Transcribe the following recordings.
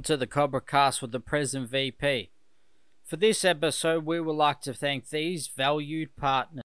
Welcome to the Cobra Cast with the present VP. For this episode, we would like to thank these valued partners.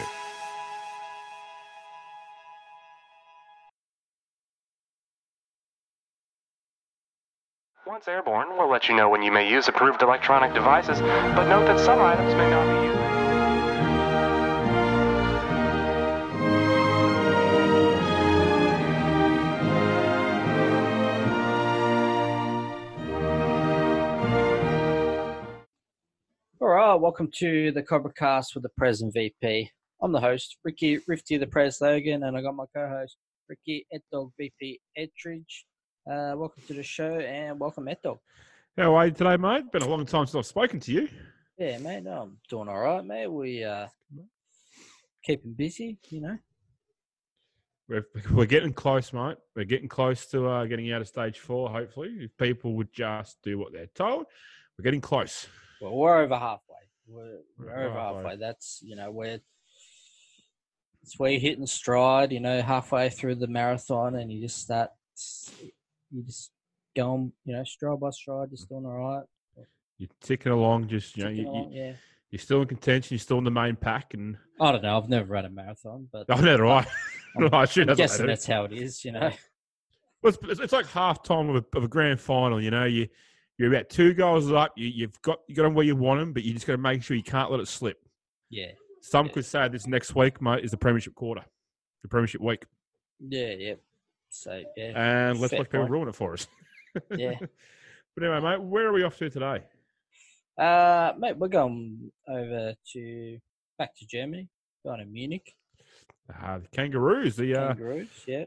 Once airborne, we'll let you know when you may use approved electronic devices, but note that some items may not be used. All right, welcome to the Cobra Cast with the present VP. I'm the host, Ricky Rifty, the Pres Logan, and I got my co-host, Ricky Etdog VP Etridge. Uh, welcome to the show and welcome Etdog. How are you today, mate? Been a long time since I've spoken to you. Yeah, mate, no, I'm doing all right, mate. We uh, keeping busy, you know. We're, we're getting close, mate. We're getting close to uh, getting out of stage four, hopefully. If people would just do what they're told, we're getting close. Well, we're over halfway. We're, we're We're over halfway. halfway. That's you know where it's where you're hitting stride. You know, halfway through the marathon, and you just start. You just going, you know, stride by stride, just doing all right. You're ticking along, just, you know, you, along, you, yeah. You're still in contention, you're still in the main pack. And I don't know. I've never run a marathon, but neither do I. I'm, I should I'm guessing that's how it is. You know. Well, it's, it's, like half time of a, of a grand final. You know, you you're about two goals up. You, you've got you got them where you want them, but you just got to make sure you can't let it slip. Yeah. Some Yeah. could say this next week, mate, is the premiership quarter, the premiership week, Yeah. Yeah. So yeah. and let's let people ruin it for us. Yeah. But anyway, mate, where are we off to today? Uh, mate, we're going over to back to Germany, going to Munich. Uh, the Kangaroos, the uh, Kangaroos. Yeah.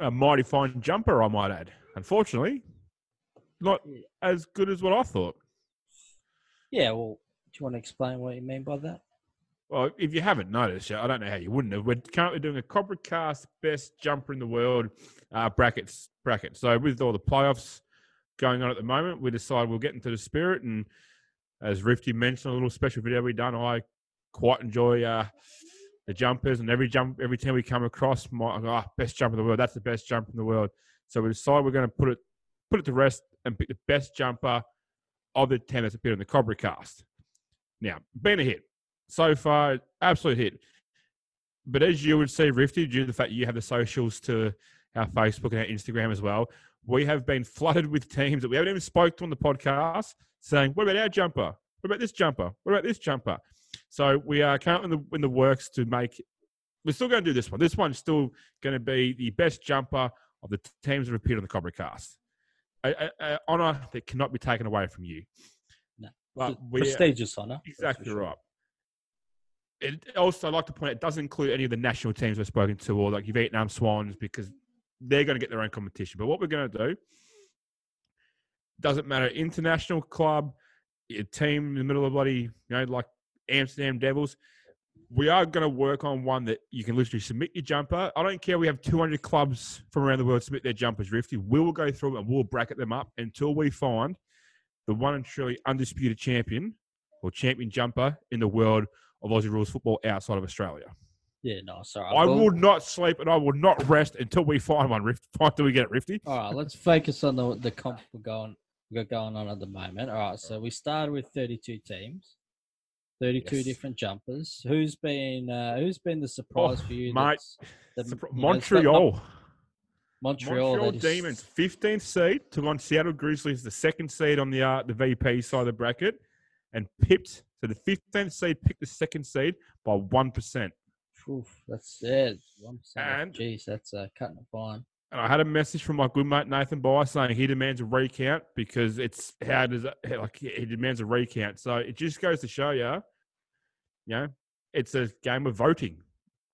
a mighty fine jumper, I might add. Unfortunately, not Yeah. as good as what I thought. Yeah. Well, do you want to explain what you mean by that? Well, if you haven't noticed, yeah, I don't know how you wouldn't have. We're currently doing a Cobra Cast best jumper in the world uh, brackets bracket. So with all the playoffs going on at the moment, we decide we'll get into the spirit. And as Rifty mentioned, a little special video we've done. I quite enjoy uh, the jumpers, and every jump, every time we come across, my oh, best jumper in the world. That's the best jump in the world. So we decide we're going to put it put it to rest and pick the best jumper of the ten that's appeared in the Cobra Cast. Now, been a hit so far, absolute hit. But as you would see, Rifty, due to the fact you have the socials to our Facebook and our Instagram as well, we have been flooded with teams that we haven't even spoke to on the podcast saying, "What about our jumper? What about this jumper? What about this jumper?" So we are currently in the, in the works to make. We're still going to do this one. This one's still going to be the best jumper of the teams that have appeared on the Cobra Cast. A, a, a honor that cannot be taken away from you. No. But prestigious honor. Exactly sure. right. It also, I'd like to point out, it doesn't include any of the national teams we've spoken to, or like your Vietnam Swans, because they're going to get their own competition. But what we're going to do doesn't matter. International club, your team in the middle of bloody, you know, like Amsterdam Devils. We are going to work on one that you can literally submit your jumper. I don't care. We have 200 clubs from around the world submit their jumpers. Rifty, we will go through and we'll bracket them up until we find the one and truly undisputed champion or champion jumper in the world of Aussie rules football outside of Australia. Yeah. No. Sorry. I will not sleep and I will not rest until we find one. Rift, until we get it, Rifty. All right. Let's focus on the the comp we're going we're going on at the moment. All right. So we started with 32 teams. 32 Yes. different jumpers. Who's been uh, who's been the surprise Oh, for you? mate, the- Surpri- you know, not- not Montreal. Montreal. Montreal Demons, 15th seed, took on Seattle Grizzlies, the second seed on the uh, the VP side of the bracket, and pipped. So the 15th seed picked the second seed by 1%. Oof, that's. One percent. And- Jeez, that's uh, cutting it fine. And I had a message from my good mate Nathan By saying he demands a recount because it's how does it, like he demands a recount. So it just goes to show you, you know, it's a game of voting.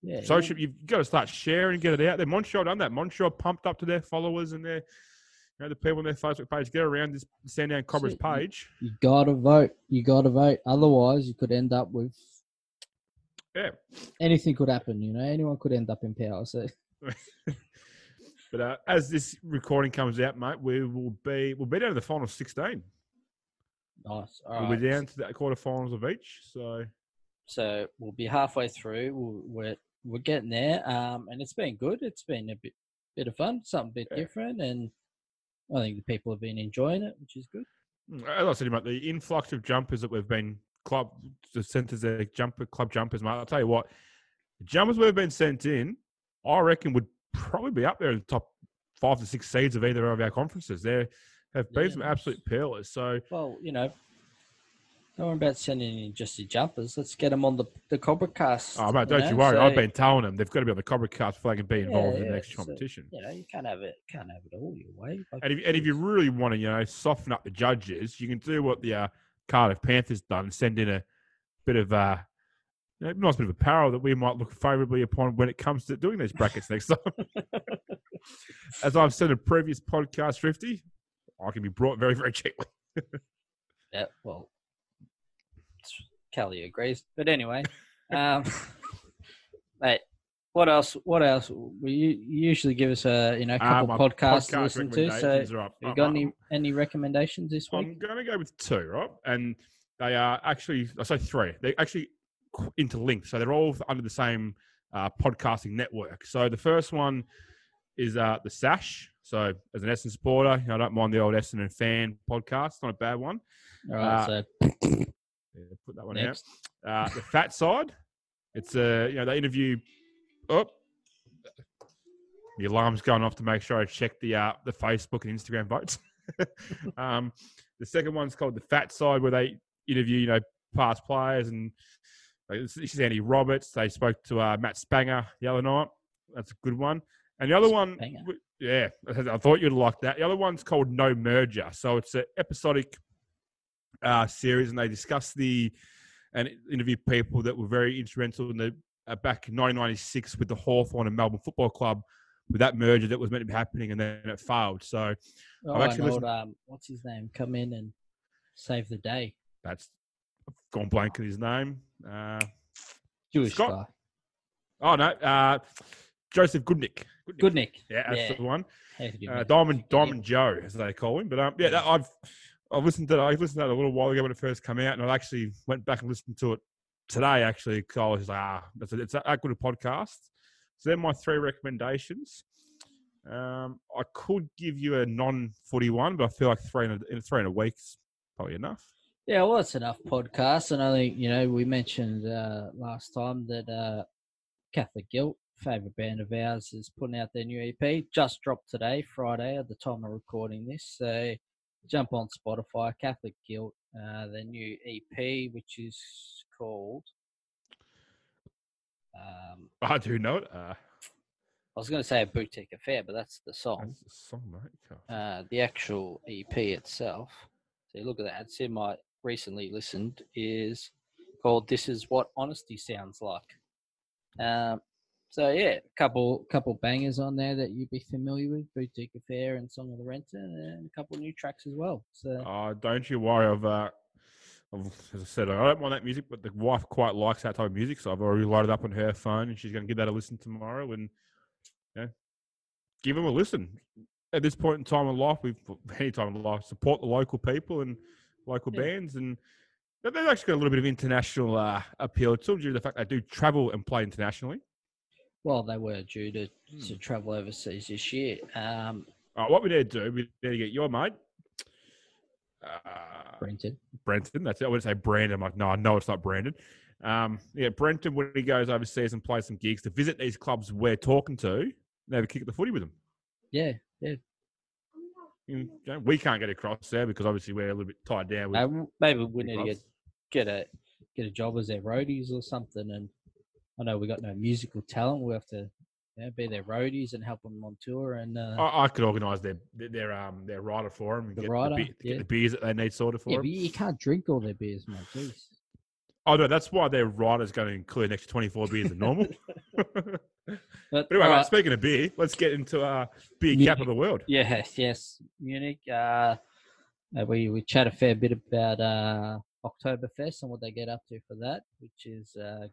Yeah. Social, you've got to start sharing and get it out there. Montreal done that. Montreal pumped up to their followers and their You know, the people on their Facebook page get around this Sandown Cobras So you- page. You gotta vote. You gotta vote. Otherwise, you could end up with Yeah. anything could happen. You know, anyone could end up in power. So But uh, as this recording comes out, mate, we will be we'll be down to the final sixteen. nice. All we'll right. be down to the quarterfinals of each. So So we'll be halfway through. We'll, we're we're getting there, um, and it's been good. It's been a bit bit of fun, something a bit Yeah. different, and I think the people have been enjoying it, which is good. Mm, As I said, mate, the influx of jumpers that we've been club the centres their jumper club jumpers, mate. I'll tell you what, the jumpers we've been sent in, I reckon would probably be up there in the top five to six seeds of either of our conferences. There have been Yeah, some absolute pearlers. So Well, you know, don't worry about sending in just the jumpers. Let's get them on the the Cobra cast. oh mate, don't you know? worry. I've been telling them they've got to be on the Cobra Cast flag and be involved in the next so- competition. You know, you can't have it. Can't have it all your way. Like, And if, and if you really want to, you know, soften up the judges, you can do what the uh, Cardiff Panthers done send in a bit of uh, you know, nice bit of apparel that we might look favourably upon when it comes to doing these brackets next time. As I've said in previous podcast, Thrifty, I can be brought very, very cheaply. Yeah, well, Kelly agrees. But anyway, um, mate, what else? What else? We u- usually give us a you know a Uh, couple podcasts to podcast listen to. So, are you I- got I- any any recommendations this week? I'm going to go with two, right? And they are actually, I say three. They're actually interlinked. So they're all under the same uh, podcasting network. So the first one is uh, the Sash. So as an Essendon supporter, you know, I don't mind the old Essendon fan podcast. Not a bad one. All right, uh, so Yeah, put that one next. out. Uh, the Fat Side. It's a, you know, they interview. Oh, the alarm's going off to make sure I check the uh, the Facebook and Instagram votes. um, the second one's called the Fat Side, where they interview, you know, past players, and like, this is Andy Roberts. They spoke to uh, Matt Spangher the other night. That's a good one. And the other one, Spangher. yeah, I thought you'd like that. The other one's called No Merger. So it's an episodic uh, series, and they discussed the and interview people that were very instrumental in the uh, back in 1996 with the Hawthorn and Melbourne Football Club with that merger that was meant to be happening, and then it failed. So Oh, I've actually old, um, what's his name? Come in and save the day. that's I've gone blank in his name. Uh, Jewish Scott? guy. oh no, uh, Joseph Gutnick. Good Nick. Yeah, that's Yeah. the one. How could you Uh, Diamond? Diamond Joe, as they call him. But um, yeah, that, I've I've listened to that. I listened to that a little while ago when it first came out, and I actually went back and listened to it today. Actually, because I was like, ah, it's a, it's good podcast. So they're my three recommendations. Um, I could give you a non-footy one, but I feel like three in a, in three in a week's probably enough. Yeah, well, it's enough podcasts, and I think you know we mentioned uh, last time that uh, Catholic Guilt, favorite band of ours, is putting out their new EP. Just dropped today, Friday, at the time of recording this. So jump on Spotify, Catholic Guilt, uh, their new EP, which is called. Um, I do know it. Uh, I was going to say a boutique affair, but that's the song. that's the song, mate. Uh, the actual EP itself. So look at that. It's in my recently listened is called "This Is What Honesty Sounds Like." Um, so yeah, a couple couple bangers on there that you'd be familiar with: "Boutique Affair" and "Song of the Renter," and a couple new tracks as well. So Oh, don't you worry. I've, uh, I've, as I said, I don't mind that music, but the wife quite likes that type of music, so I've already loaded up on her phone, and she's going to give that a listen tomorrow, and you know, give them a listen. At this point in time in life, we've any time in life, support the local people and local Yeah. bands, and they- they've actually got a little bit of international uh, appeal to them due to the fact they do travel and play internationally. Well, they were due to, to Hmm. travel overseas this year. Um, All right, what we need to do, we need to get your mate. Uh, Brenton. Brenton. That's it. I wouldn't say Brandon. I'm like, no, I know it's not Brandon. Um, yeah, Brenton, when he goes overseas and plays some gigs, to visit these clubs we're talking to, and have a kick at the footy with them. Yeah, You know, we can't get across there because obviously we're a little bit tied down with maybe we need to get get a get a job as their roadies or something. And I know we got no musical talent. We have to you know, be their roadies and help them on tour. And uh, I, I could organise their their um their rider for them and The get, rider, the, be- yeah. get the beers that they need sorted for yeah, them. but you can't drink all their beers, mate. Jeez. Oh no, that's why their rider's going to include an extra twenty four beers than normal. But, But anyway, mate, speaking of beer, let's get into our beer Munich. cap of the world. Yes, yes, Munich. Uh, uh, we we chat a fair bit about uh, Oktoberfest and what they get up to for that, which is, uh,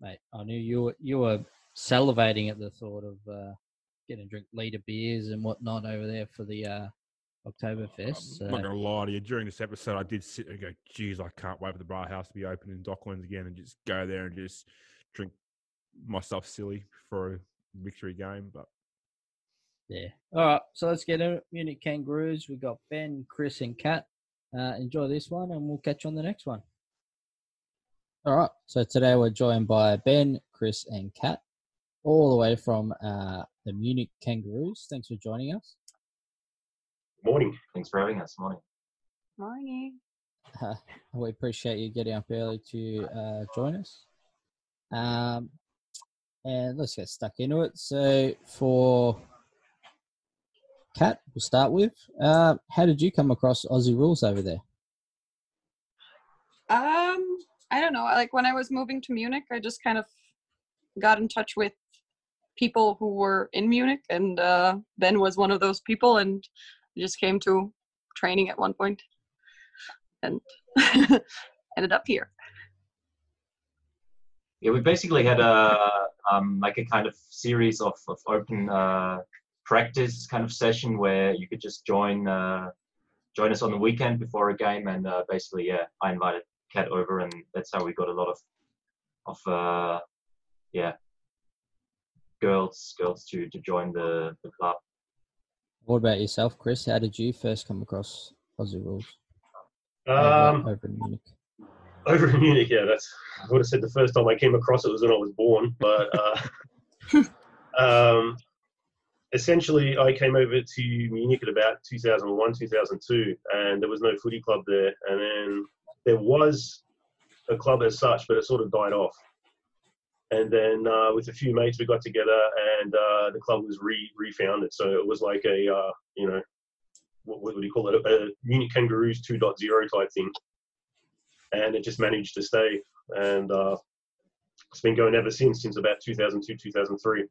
mate. I knew you were you were salivating at the thought of uh, getting to drink liter beers and whatnot over there for the uh, Oktoberfest. I'm not going to lie to you. During this episode, I did sit and go, geez, I can't wait for the bar house to be open in Docklands again and just go there and just drink myself silly for a victory game. But yeah. All right, so let's get in. Munich Kangaroos. We got Ben, Chris, and Kat. Uh, enjoy this one, and we'll catch you on the next one. All right. So today we're joined by Ben, Chris, and Kat, all the way from uh, the Munich Kangaroos. Thanks for joining us. Morning. Thanks for having us. Morning. Morning. Uh, we appreciate you getting up early to uh, join us. Um, and let's get stuck into it. So for Kat, we'll start with. Uh, how did you come across Aussie rules over there? Um, I don't know. Like when I was moving to Munich, I just kind of got in touch with people who were in Munich, and uh, Ben was one of those people, and just came to training at one point, and ended up here. Yeah, we basically had a um, like a kind of series of, of open uh, practice kind of session where you could just join uh, join us on the weekend before a game, and uh, basically, yeah, I invited Kat over, and that's how we got a lot of of uh, yeah girls girls to to join the the club. What about yourself, Chris? How did you first come across Aussie rules over- Um, over in Munich? over in Munich, yeah, that's I would have said the first time I came across it was when I was born, but uh, um, essentially I came over to Munich at about 2001, 2002, and there was no footy club there, and then there was a club as such, but it sort of died off. And then uh, with a few mates, we got together, and uh, the club was re refounded. So it was like a, uh, you know, what, what would you call it? A Munich Kangaroos 2.0 type thing and it just managed to stay. And uh, it's been going ever since, since about 2002, 2003.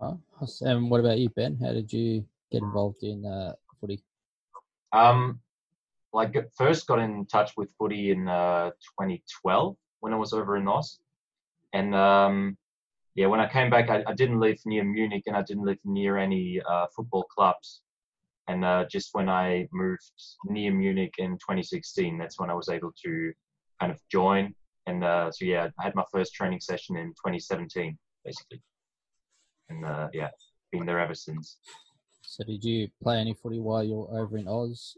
Huh? And what about you, Ben? How did you get involved in uh, footy? Um, like first got in touch with footy in uh, 2012 when I was over in Oz, and um, yeah, when I came back, I, I didn't live near Munich and I didn't live near any uh, football clubs. And uh, just when I moved near Munich in 2016, that's when I was able to kind of join. And uh, so yeah, I had my first training session in 2017, basically. And uh, yeah, been there ever since. So did you play any footy while you were over in Oz?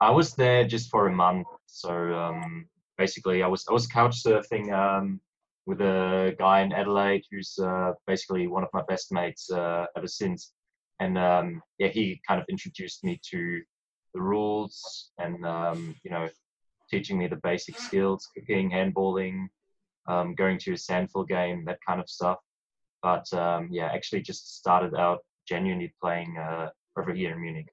I was there just for a month. So um, basically, I was I was couch surfing um, with a guy in Adelaide who's uh, basically one of my best mates uh, ever since. And um, yeah, he kind of introduced me to the rules and um, you know teaching me the basic skills, kicking, handballing, um, going to a SANFL game, that kind of stuff. But um, yeah, actually just started out genuinely playing uh, over here in Munich.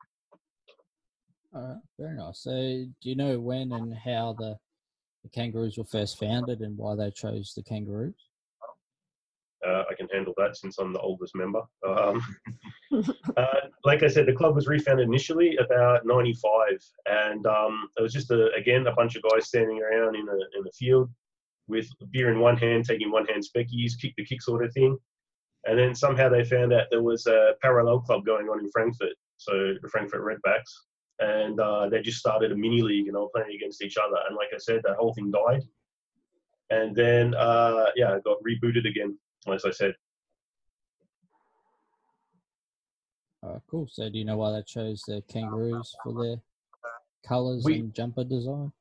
All right, very nice. So, do you know when and how the, the Kangaroos were first founded and why they chose the Kangaroos? Uh, I can handle that since I'm the oldest member. Um, uh, like I said, the club was refounded initially about '95, and um, it was just a, again a bunch of guys standing around in a in the field with beer in one hand, taking one hand speckies, kick the kick sort of thing. And then somehow they found out there was a parallel club going on in Frankfurt, so the Frankfurt Redbacks, and uh, they just started a mini league and they were playing against each other. And like I said, that whole thing died. And then uh, yeah, it got rebooted again, as I said. All right, cool. So, do you know why they chose the Kangaroos for their colours We- and jumper design?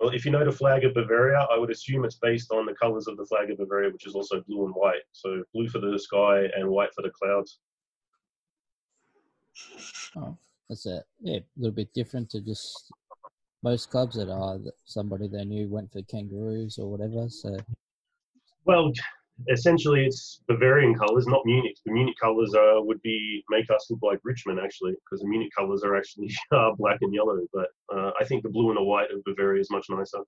Well, if you know the flag of Bavaria, I would assume it's based on the colours of the flag of Bavaria, which is also blue and white. So blue for the sky and white for the clouds. Oh, that's a yeah, a little bit different to just most clubs that are that somebody they knew went for Kangaroos or whatever. So, Well, essentially, it's Bavarian colours, not Munich. The Munich colours uh, would be make us look like Richmond, actually, because the Munich colours are actually uh, black and yellow. But uh, I think the blue and the white of Bavaria is much nicer.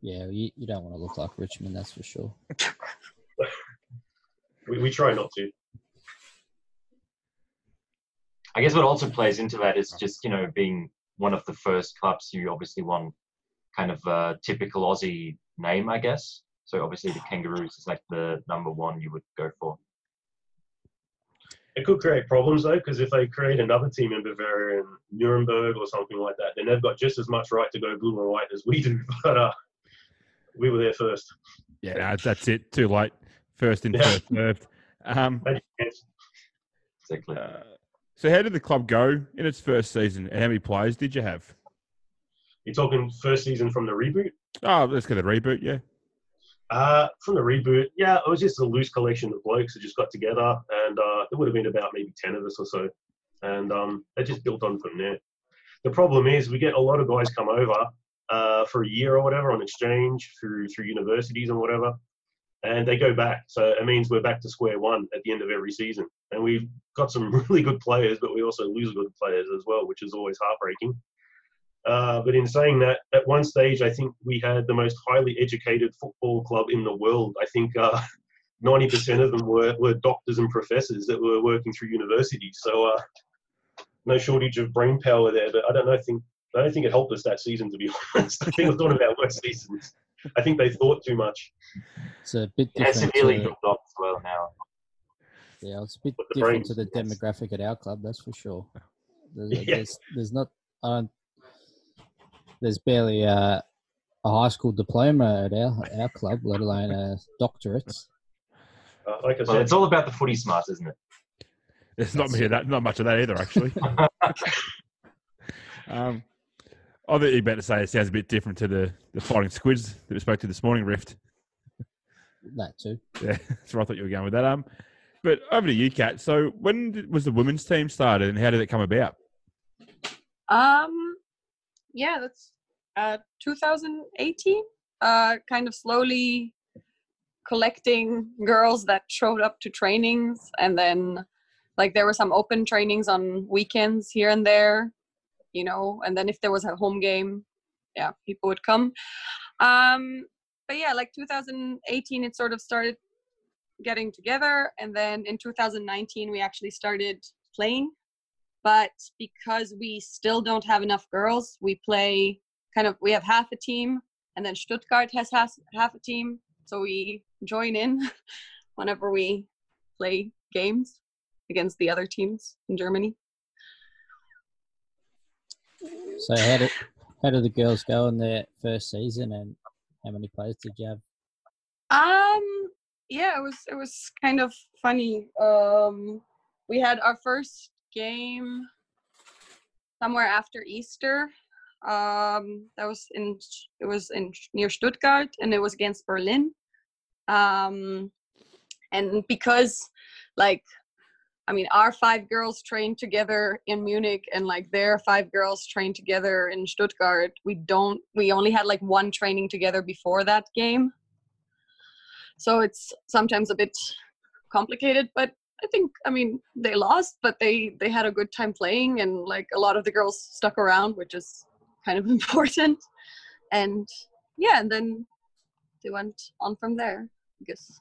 yeah, you, you don't want to look like Richmond, that's for sure. we, we try not to. I guess what also plays into that is just you know being one of the first clubs. You obviously want kind of a typical Aussie name, I guess. So obviously the Kangaroos is like the number one you would go for. It could create problems though, because if they create another team in Bavaria and Nuremberg or something like that, then they've got just as much right to go blue and white as we do. But uh, we were there first. Yeah, no, that's it. Too late. First in, Yeah. first served. Um, Had your chance. Exactly. uh, so, how did the club go in its first season, and how many players did you have? You're talking first season from the reboot. Oh, let's get the reboot. Yeah. Uh, from the reboot, yeah, it was just a loose collection of blokes who just got together, and uh, there would have been about maybe ten of us or so, and um, they just built on from there. The problem is we get a lot of guys come over uh, for a year or whatever on exchange through through universities and whatever, and they go back. So it means we're back to square one at the end of every season, and we've got some really good players, but we also lose good players as well, which is always heartbreaking. Uh, but in saying that, at one stage, I think we had the most highly educated football club in the world. I think uh, 90% of them were, were doctors and professors that were working through universities. So uh, no shortage of brain power there. But I don't know. I think I don't think it helped us that season, to be honest. I think it was one of our worst seasons. I think they thought too much. It's a bit It has different. severely To, dropped off as well now. yeah, it's a bit With the different to the yes. demographic at our club. That's for sure. There's, Yeah. there's, there's not. I don't, there's barely a, a high school diploma at our our club, let alone a doctorate. Uh, like I Well, said, it's all about the footy smarts, isn't it? It's not many of that, not much of that either, actually. um, I thought you were about to say it sounds a bit different to the, the fighting squids that we spoke to this morning, Rift. That too. Yeah, that's where I thought you were going with that. Um, but over to you, Kat. So when did, was the women's team started, and how did it come about? Um, yeah, that's uh 2018. Uh, kind of slowly collecting girls that showed up to trainings, and then like there were some open trainings on weekends here and there, you know. And then if there was a home game, yeah, people would come. Um, but yeah, like 2018, it sort of started getting together, and then in 2019 we actually started playing but because we still don't have enough girls we play kind of we have half a team and then stuttgart has half, half a team so we join in whenever we play games against the other teams in germany So how did how did the girls go in their first season, and how many players did you have? um yeah it was it was kind of funny. Um we had our first game somewhere after easter. Um that was in it was in near stuttgart and it was against berlin. Um and because like i mean our five girls trained together in munich and like their five girls trained together in stuttgart. We don't we only had like one training together before that game. So it's sometimes a bit complicated but i think i mean they lost but they they had a good time playing and like a lot of the girls stuck around which is kind of important. And yeah and then they went on from there i guess.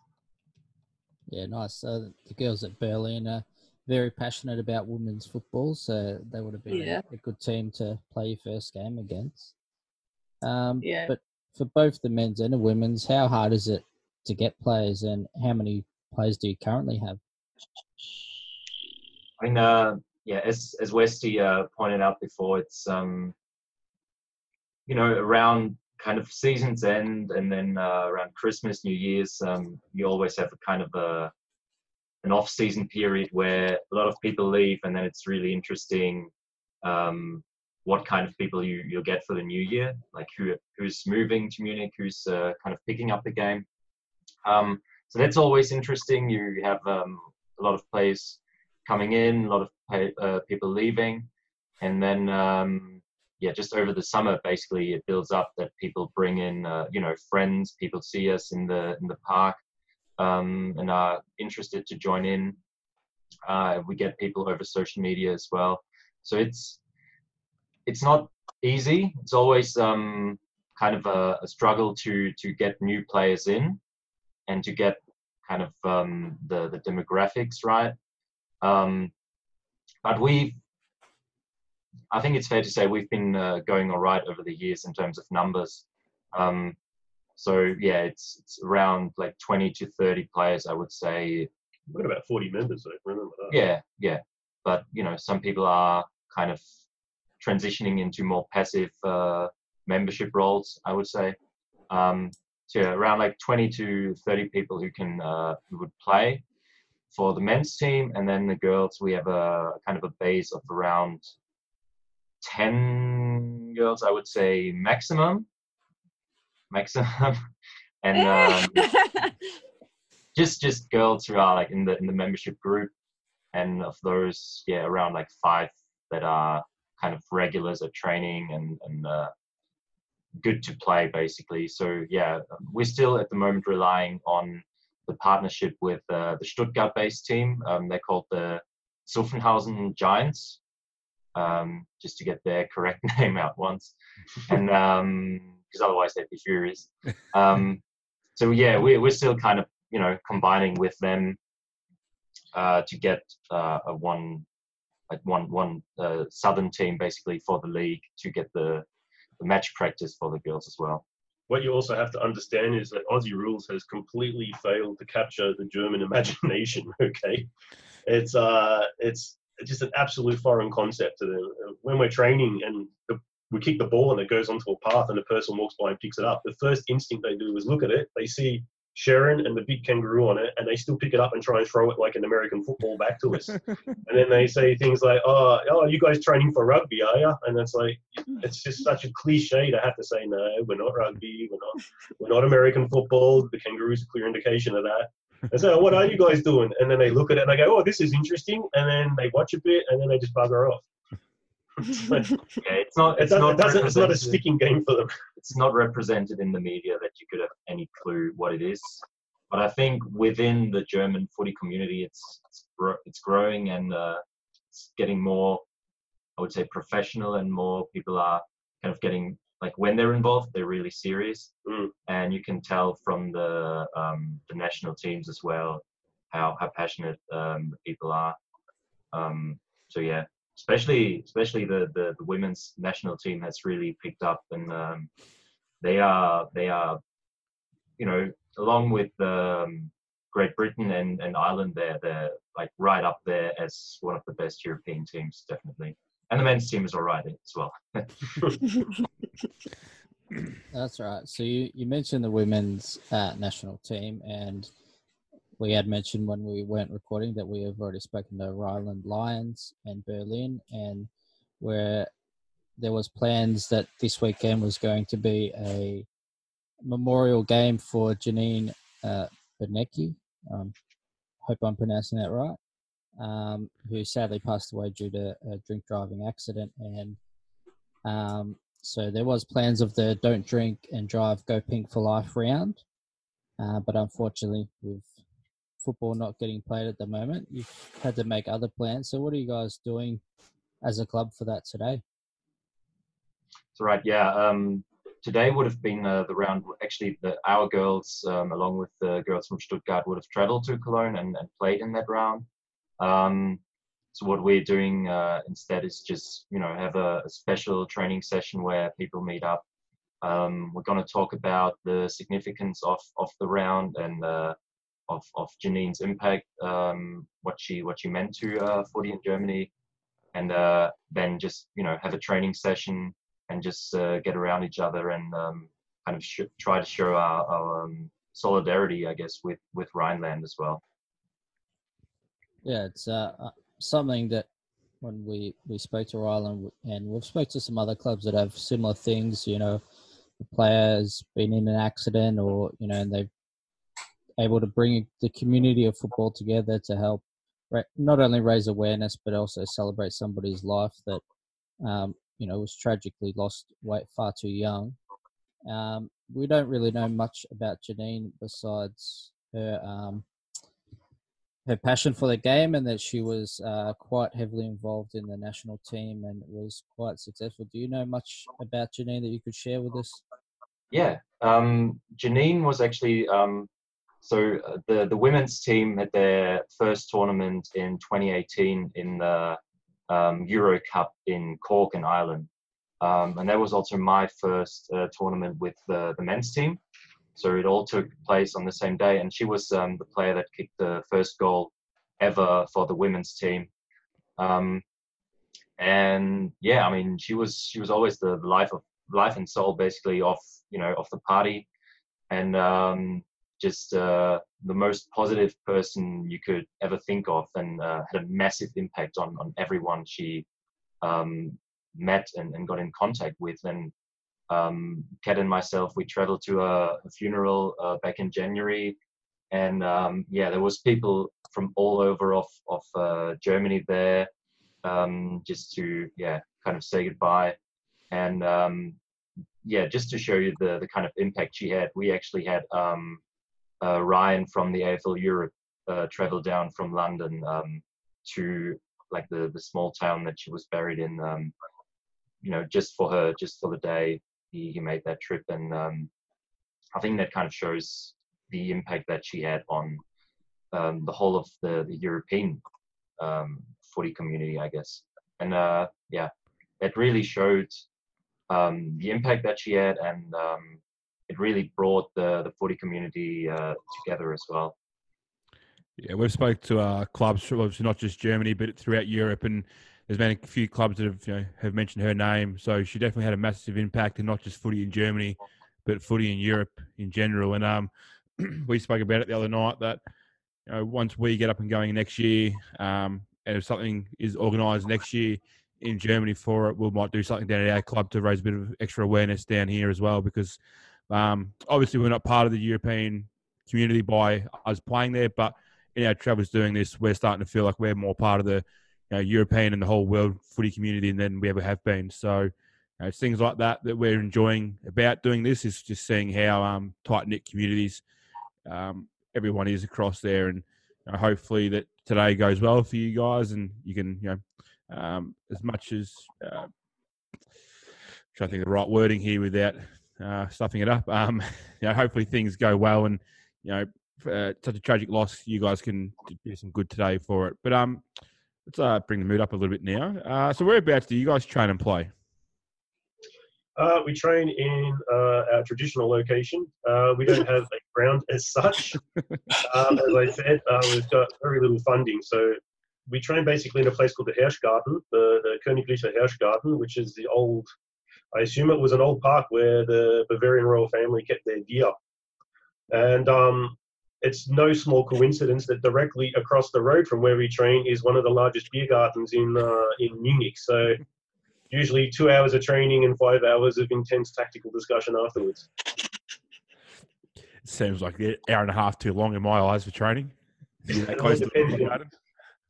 Yeah, nice. So the girls at Berlin are very passionate about women's football, so they would have been a- a, good team to play your first game against. Um, Yeah. But for both the men's and the women's, how hard is it to get players, and how many players do you currently have? I mean, uh, yeah, as as Westy uh, pointed out before, it's um, you know, around kind of season's end and then uh, around Christmas, New Year's, um, you always have a kind of a an off-season period where a lot of people leave, and then it's really interesting um, what kind of people you you'll get for the new year, like who who's moving to Munich, who's uh, kind of picking up the game. Um, so that's always interesting. You have um, a lot of players coming in, a lot of pay, uh, people leaving, and then um, yeah, just over the summer, basically, it builds up that people bring in, uh, you know, friends. People see us in the in the park um, and are interested to join in. Uh, we get people over social media as well, so it's it's not easy. It's always um, kind of a, a struggle to to get new players in and to get kind of um, the the demographics right. Um, but we, I think it's fair to say we've been uh, going all right over the years in terms of numbers. Um, so yeah, it's it's around like 20 to 30 players, I would say. We've got about 40 members, though. Remember that? Yeah, yeah. But you know, some people are kind of transitioning into more passive uh, membership roles, I would say. Um, so yeah, around like 20 to 30 people who can uh, who would play for the men's team, and then the girls we have a kind of a base of around 10 girls, I would say maximum, maximum, and um, just just girls who are like in the in the membership group, and of those, yeah, around like five that are kind of regulars at training and and uh, good to play basically. So yeah, we're still at the moment relying on the partnership with uh, the Stuttgart-based team. Um, they're called the Zuffenhausen Giants, um, just to get their correct name out once, and because otherwise they'd be furious. Um, so yeah, we're we're still kind of you know combining with them uh, to get uh, a one like one one uh, southern team basically for the league to get the, the match practice for the girls as well. What you also have to understand is that Aussie rules has completely failed to capture the German imagination. Okay, it's uh, it's just an absolute foreign concept to them. When we're training and the, we kick the ball and it goes onto a path and a person walks by and picks it up, the first instinct they do is look at it. They see Sherrin and the big kangaroo on it, and they still pick it up and try and throw it like an American football back to us. and then they say things like, "Oh, oh, you guys training for rugby, are you?" And it's like, hmm. it's just such a cliche to have to say, "No, we're not rugby. We're not. We're not American football." The kangaroo's a clear indication of that. And so, what are you guys doing? And then they look at it and they go, "Oh, this is interesting." And then they watch a bit, and then they just bugger off. Yeah, it's not. It's it doesn't, it's not a sticking game for them. It's not represented in the media that you could have any clue what it is. But I think within the German footy community, it's it's, gro- it's growing and uh, it's getting more. I would say professional and more people are kind of getting like when they're involved, they're really serious, Mm. and you can tell from the um, the national teams as well how how passionate um, the people are. Um, so yeah, especially especially the, the the women's national team has really picked up, and um, they are they are you know along with um, Great Britain and, and Ireland, they're they're like right up there as one of the best European teams, definitely. And the men's team is all right as well. That's right. So you, you mentioned the women's uh, national team, and we had mentioned when we weren't recording that we have already spoken to Rhineland Lions and Berlin, and where there was plans that this weekend was going to be a memorial game for Janine uh, Benecki. Um, hope I'm pronouncing that right. Um, who sadly passed away due to a drink driving accident, and um, so there was plans of the don't drink and drive go pink for life round, uh, but unfortunately with football not getting played at the moment, you've had to make other plans. So what are you guys doing as a club for that today? So right, yeah. Um, today would have been uh, the round. Actually, the, our girls, um, along with the girls from Stuttgart, would have travelled to Cologne and, and played in that round. Um, so what we're doing uh, instead is just you know have a, a special training session where people meet up. Um, we're going to talk about the significance of, of the round and uh, of of Janine's impact, um, what she what she meant to uh, footy in Germany, and uh, then just you know have a training session and just uh, get around each other and um, kind of sh- try to show our, our um, solidarity, I guess, with with Rhineland as well. Yeah, it's uh, uh, something that when we, we spoke to Rhineland and we've spoke to some other clubs that have similar things, you know, the player's been in an accident or, you know, and they've able to bring the community of football together to help not only raise awareness but also celebrate somebody's life that, um, you know, was tragically lost way far too young. Um, we don't really know much about Janine besides her um, her passion for the game and that she was uh, quite heavily involved in the national team and was quite successful. Do you know much about Janine that you could share with us? Yeah, um, Janine was actually um, so uh, the the women's team at their first tournament in 2018 in the um, Euro Cup in Cork in Ireland, um, and that was also my first uh, tournament with the the men's team. So it all took place on the same day, and she was um, the player that kicked the first goal ever for the women's team. Um, and yeah, I mean, she was she was always the life of life and soul, basically, of you know of the party, and um, just uh, the most positive person you could ever think of, and uh, had a massive impact on on everyone she um, met and, and got in contact with. And um, Kat and myself, we traveled to a, a funeral uh, back in January, and um, yeah, there was people from all over of of uh, Germany there, um, just to yeah, kind of say goodbye, and um, yeah, just to show you the the kind of impact she had. We actually had um, uh, Ryan from the AFL Europe uh, travel down from London um, to like the the small town that she was buried in. Um, you know, just for her, just for the day, he, he made that trip, and um, I think that kind of shows the impact that she had on um, the whole of the, the European um, footy community, I guess. And uh, yeah, it really showed um, the impact that she had, and it really brought the the footy community uh, together as well. Yeah, we've spoke to uh, clubs, obviously not just Germany, but throughout Europe, and there's been a few clubs that have you know have mentioned her name. So she definitely had a massive impact, and not just footy in Germany, but footy in Europe in general. And um, we spoke about it the other night that you know, once we get up and going next year, um, and if something is organised next year in Germany for it, we might do something down at our club to raise a bit of extra awareness down here as well. Because um, obviously we're not part of the European community by us playing there, but in our travels doing this, we're starting to feel like we're more part of the you know, European and the whole world footy community than we ever have been. So you know, it's things like that that we're enjoying about doing this is just seeing how um, tight knit communities um, everyone is across there, and you know, hopefully that today goes well for you guys, and you can you know um, as much as uh, trying to think of the right wording here without uh, stuffing it up. Um, you know, hopefully things go well, and you know, uh, such a tragic loss, you guys can do some good today for it. But um, let's uh, bring the mood up a little bit now. Uh, so whereabouts do you guys train and play? Uh, we train in uh, our traditional location. Uh, we don't have a ground as such. Um, as I said, uh, we've got very little funding. So we train basically in a place called the Hirschgarten, the, the Königliche Hirschgarten, which is the old, I assume it was an old park where the Bavarian royal family kept their deer. And um, it's no small coincidence that directly across the road from where we train is one of the largest beer gardens in, uh, in Munich. So usually two hours of training and five hours of intense tactical discussion afterwards. It seems like an hour and a half too long in my eyes for training. Close to depends, the garden.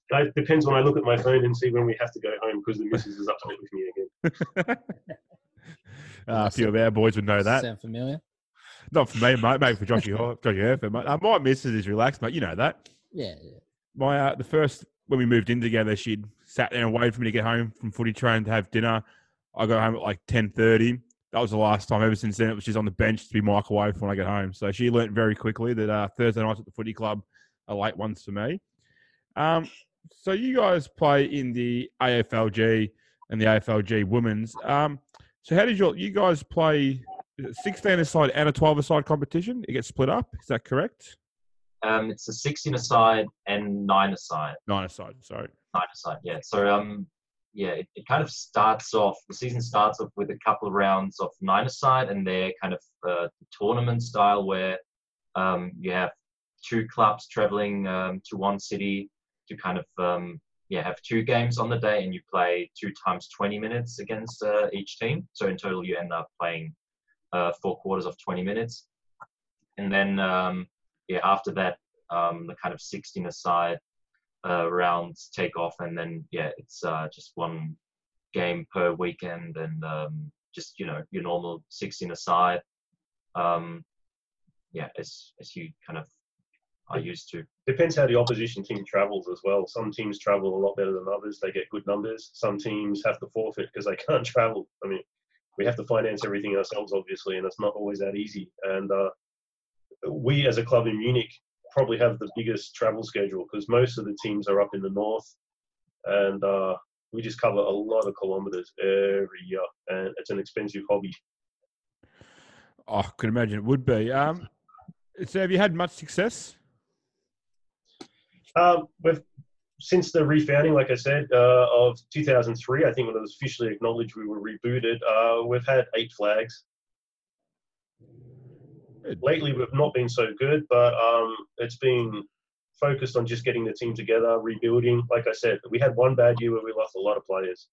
It depends when I look at my phone and see when we have to go home because the missus is up upset with me again. Uh, a few of our boys would know that. Sound familiar? Not for me, mate. Maybe for Hor- Joshy Herford, mate. Uh, my missus is relaxed, mate. You know that. Yeah, yeah. My uh, the first when we moved in together, she'd sat there and waited for me to get home from footy training to have dinner. I got home at like ten thirty. That was the last time. Ever since then, it was just on the bench to be microwave when I get home. So she learnt very quickly that uh, Thursday nights at the footy club are late ones for me. Um, so you guys play in the AFLG and the AFLG women's. Um, so how did you you guys play? Sixteen aside and a twelve aside competition? It gets split up. Is that correct? Um, it's a 16 aside and nine aside. Nine aside. Sorry. Nine aside, yeah. So um, yeah, it, it kind of starts off. The season starts off with a couple of rounds of nine aside, and they're kind of uh, tournament style where um, you have two clubs traveling um, to one city to kind of um, yeah have two games on the day, and you play two times 20 minutes against uh, each team. So in total, you end up playing uh, four quarters of 20 minutes, and then um, yeah, after that, um, the kind of 16 aside uh, rounds take off, and then yeah, it's uh, just one game per weekend, and um, just you know your normal 16 aside. Um, yeah, as as you kind of are used to. Depends how the opposition team travels as well. Some teams travel a lot better than others. They get good numbers. Some teams have to forfeit because they can't travel. I mean, we have to finance everything ourselves, obviously, and it's not always that easy. And uh, we, as a club in Munich, probably have the biggest travel schedule because most of the teams are up in the north, and uh, we just cover a lot of kilometers every year, and it's an expensive hobby. Oh, I could imagine it would be. Um, so have you had much success? Um, we've since the refounding, like I said, uh, of 2003, I think when it was officially acknowledged we were rebooted, uh, we've had eight flags. Lately, we've not been so good, but um, it's been focused on just getting the team together, rebuilding. Like I said, we had one bad year where we lost a lot of players,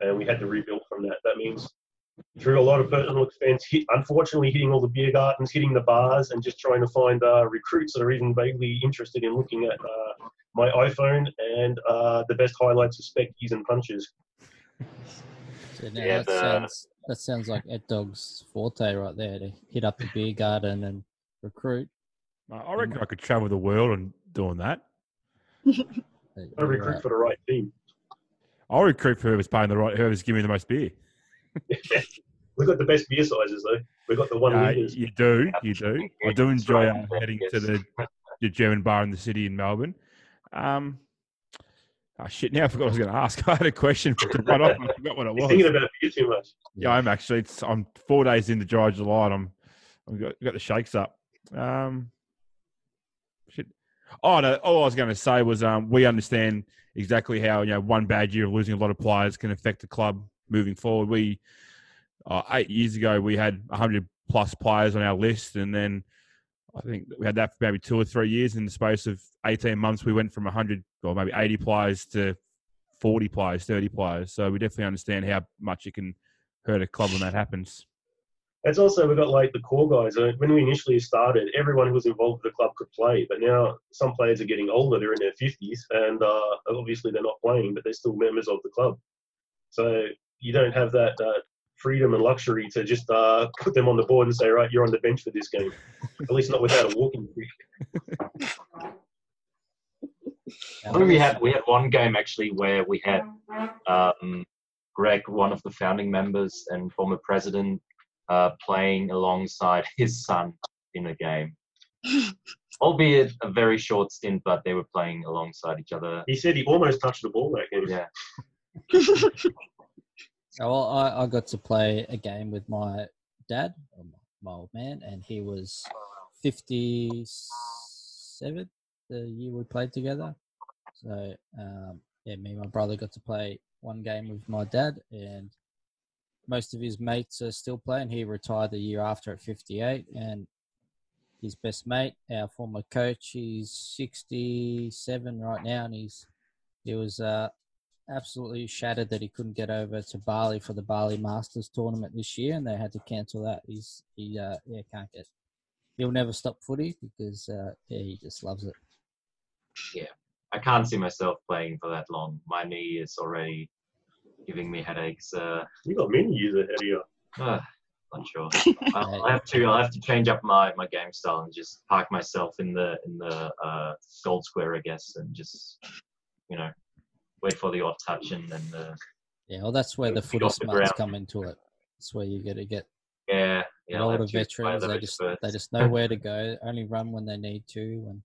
and we had to rebuild from that. That means through a lot of personal expense, hit, unfortunately hitting all the beer gardens, hitting the bars, and just trying to find uh, recruits that are even vaguely interested in looking at uh, my iPhone and uh, the best highlights of speckies and punches. So now Yeah, that the- sounds that sounds like Ed Dog's forte right there to hit up the beer garden and recruit. I reckon I could travel the world and doing that. I recruit for the right team. I'll recruit for whoever's paying the right, whoever's giving me the most beer. We've got the best beer sizes though. We've got the one Uh, liters. you do, you do. I do enjoy uh, heading to the, the German bar in the city in Melbourne. Um, oh shit! Now I forgot what I was going to ask. I had a question to run off. and I forgot what it You're was. thinking about beer too much. Yeah, I'm actually. It's I'm four days into dry July. And I'm I've got, got the shakes up. Um, shit. Oh no! All I was going to say was um, we understand exactly how you know one bad year of losing a lot of players can affect the club moving forward. We uh, eight years ago we had 100 plus players on our list, and then I think we had that for maybe two or three years. In the space of 18 months, we went from 100 or maybe 80 players to 40 players, 30 players. So we definitely understand how much it can hurt a club when that happens. It's also we've got like the core guys. Uh, When we initially started, everyone who was involved with the club could play, but now some players are getting older. They're in their fifties, and uh, obviously they're not playing, but they're still members of the club. So you don't have that uh, freedom and luxury to just uh, put them on the board and say, right, you're on the bench for this game. At least not without a walking stick. I think we had we had one game actually where we had um, Greg, one of the founding members and former president, uh, playing alongside his son in a game. Albeit a very short stint, but they were playing alongside each other. He said he almost touched the ball that game. Yeah. Oh, well, I, I got to play a game with my dad, my- old man, and he was 57 the year we played together. So, um, yeah, me and my brother got to play one game with my dad, and most of his mates are still playing. He retired the year after at 58, and his best mate, our former coach, he's 67 right now, and he's he was uh, absolutely shattered that he couldn't get over to Bali for the Bali Masters tournament this year, and they had to cancel that. He's he uh, yeah can't get. He'll never stop footy because uh, yeah he just loves it. Yeah, I can't see myself playing for that long. My knee is already giving me headaches. Uh, You got many years ahead of you. uh, not sure. I'll, I'll have to. I'll have to change up my, my game style and just park myself in the in the uh, gold square, I guess, and just you know wait for the odd touch and then uh, Yeah, well that's where the Get footy off smarts come into it. That's where you got to get yeah, the yeah. I'll have older to use my veterans. They just experts. they just know where to go. Only run when they need to. And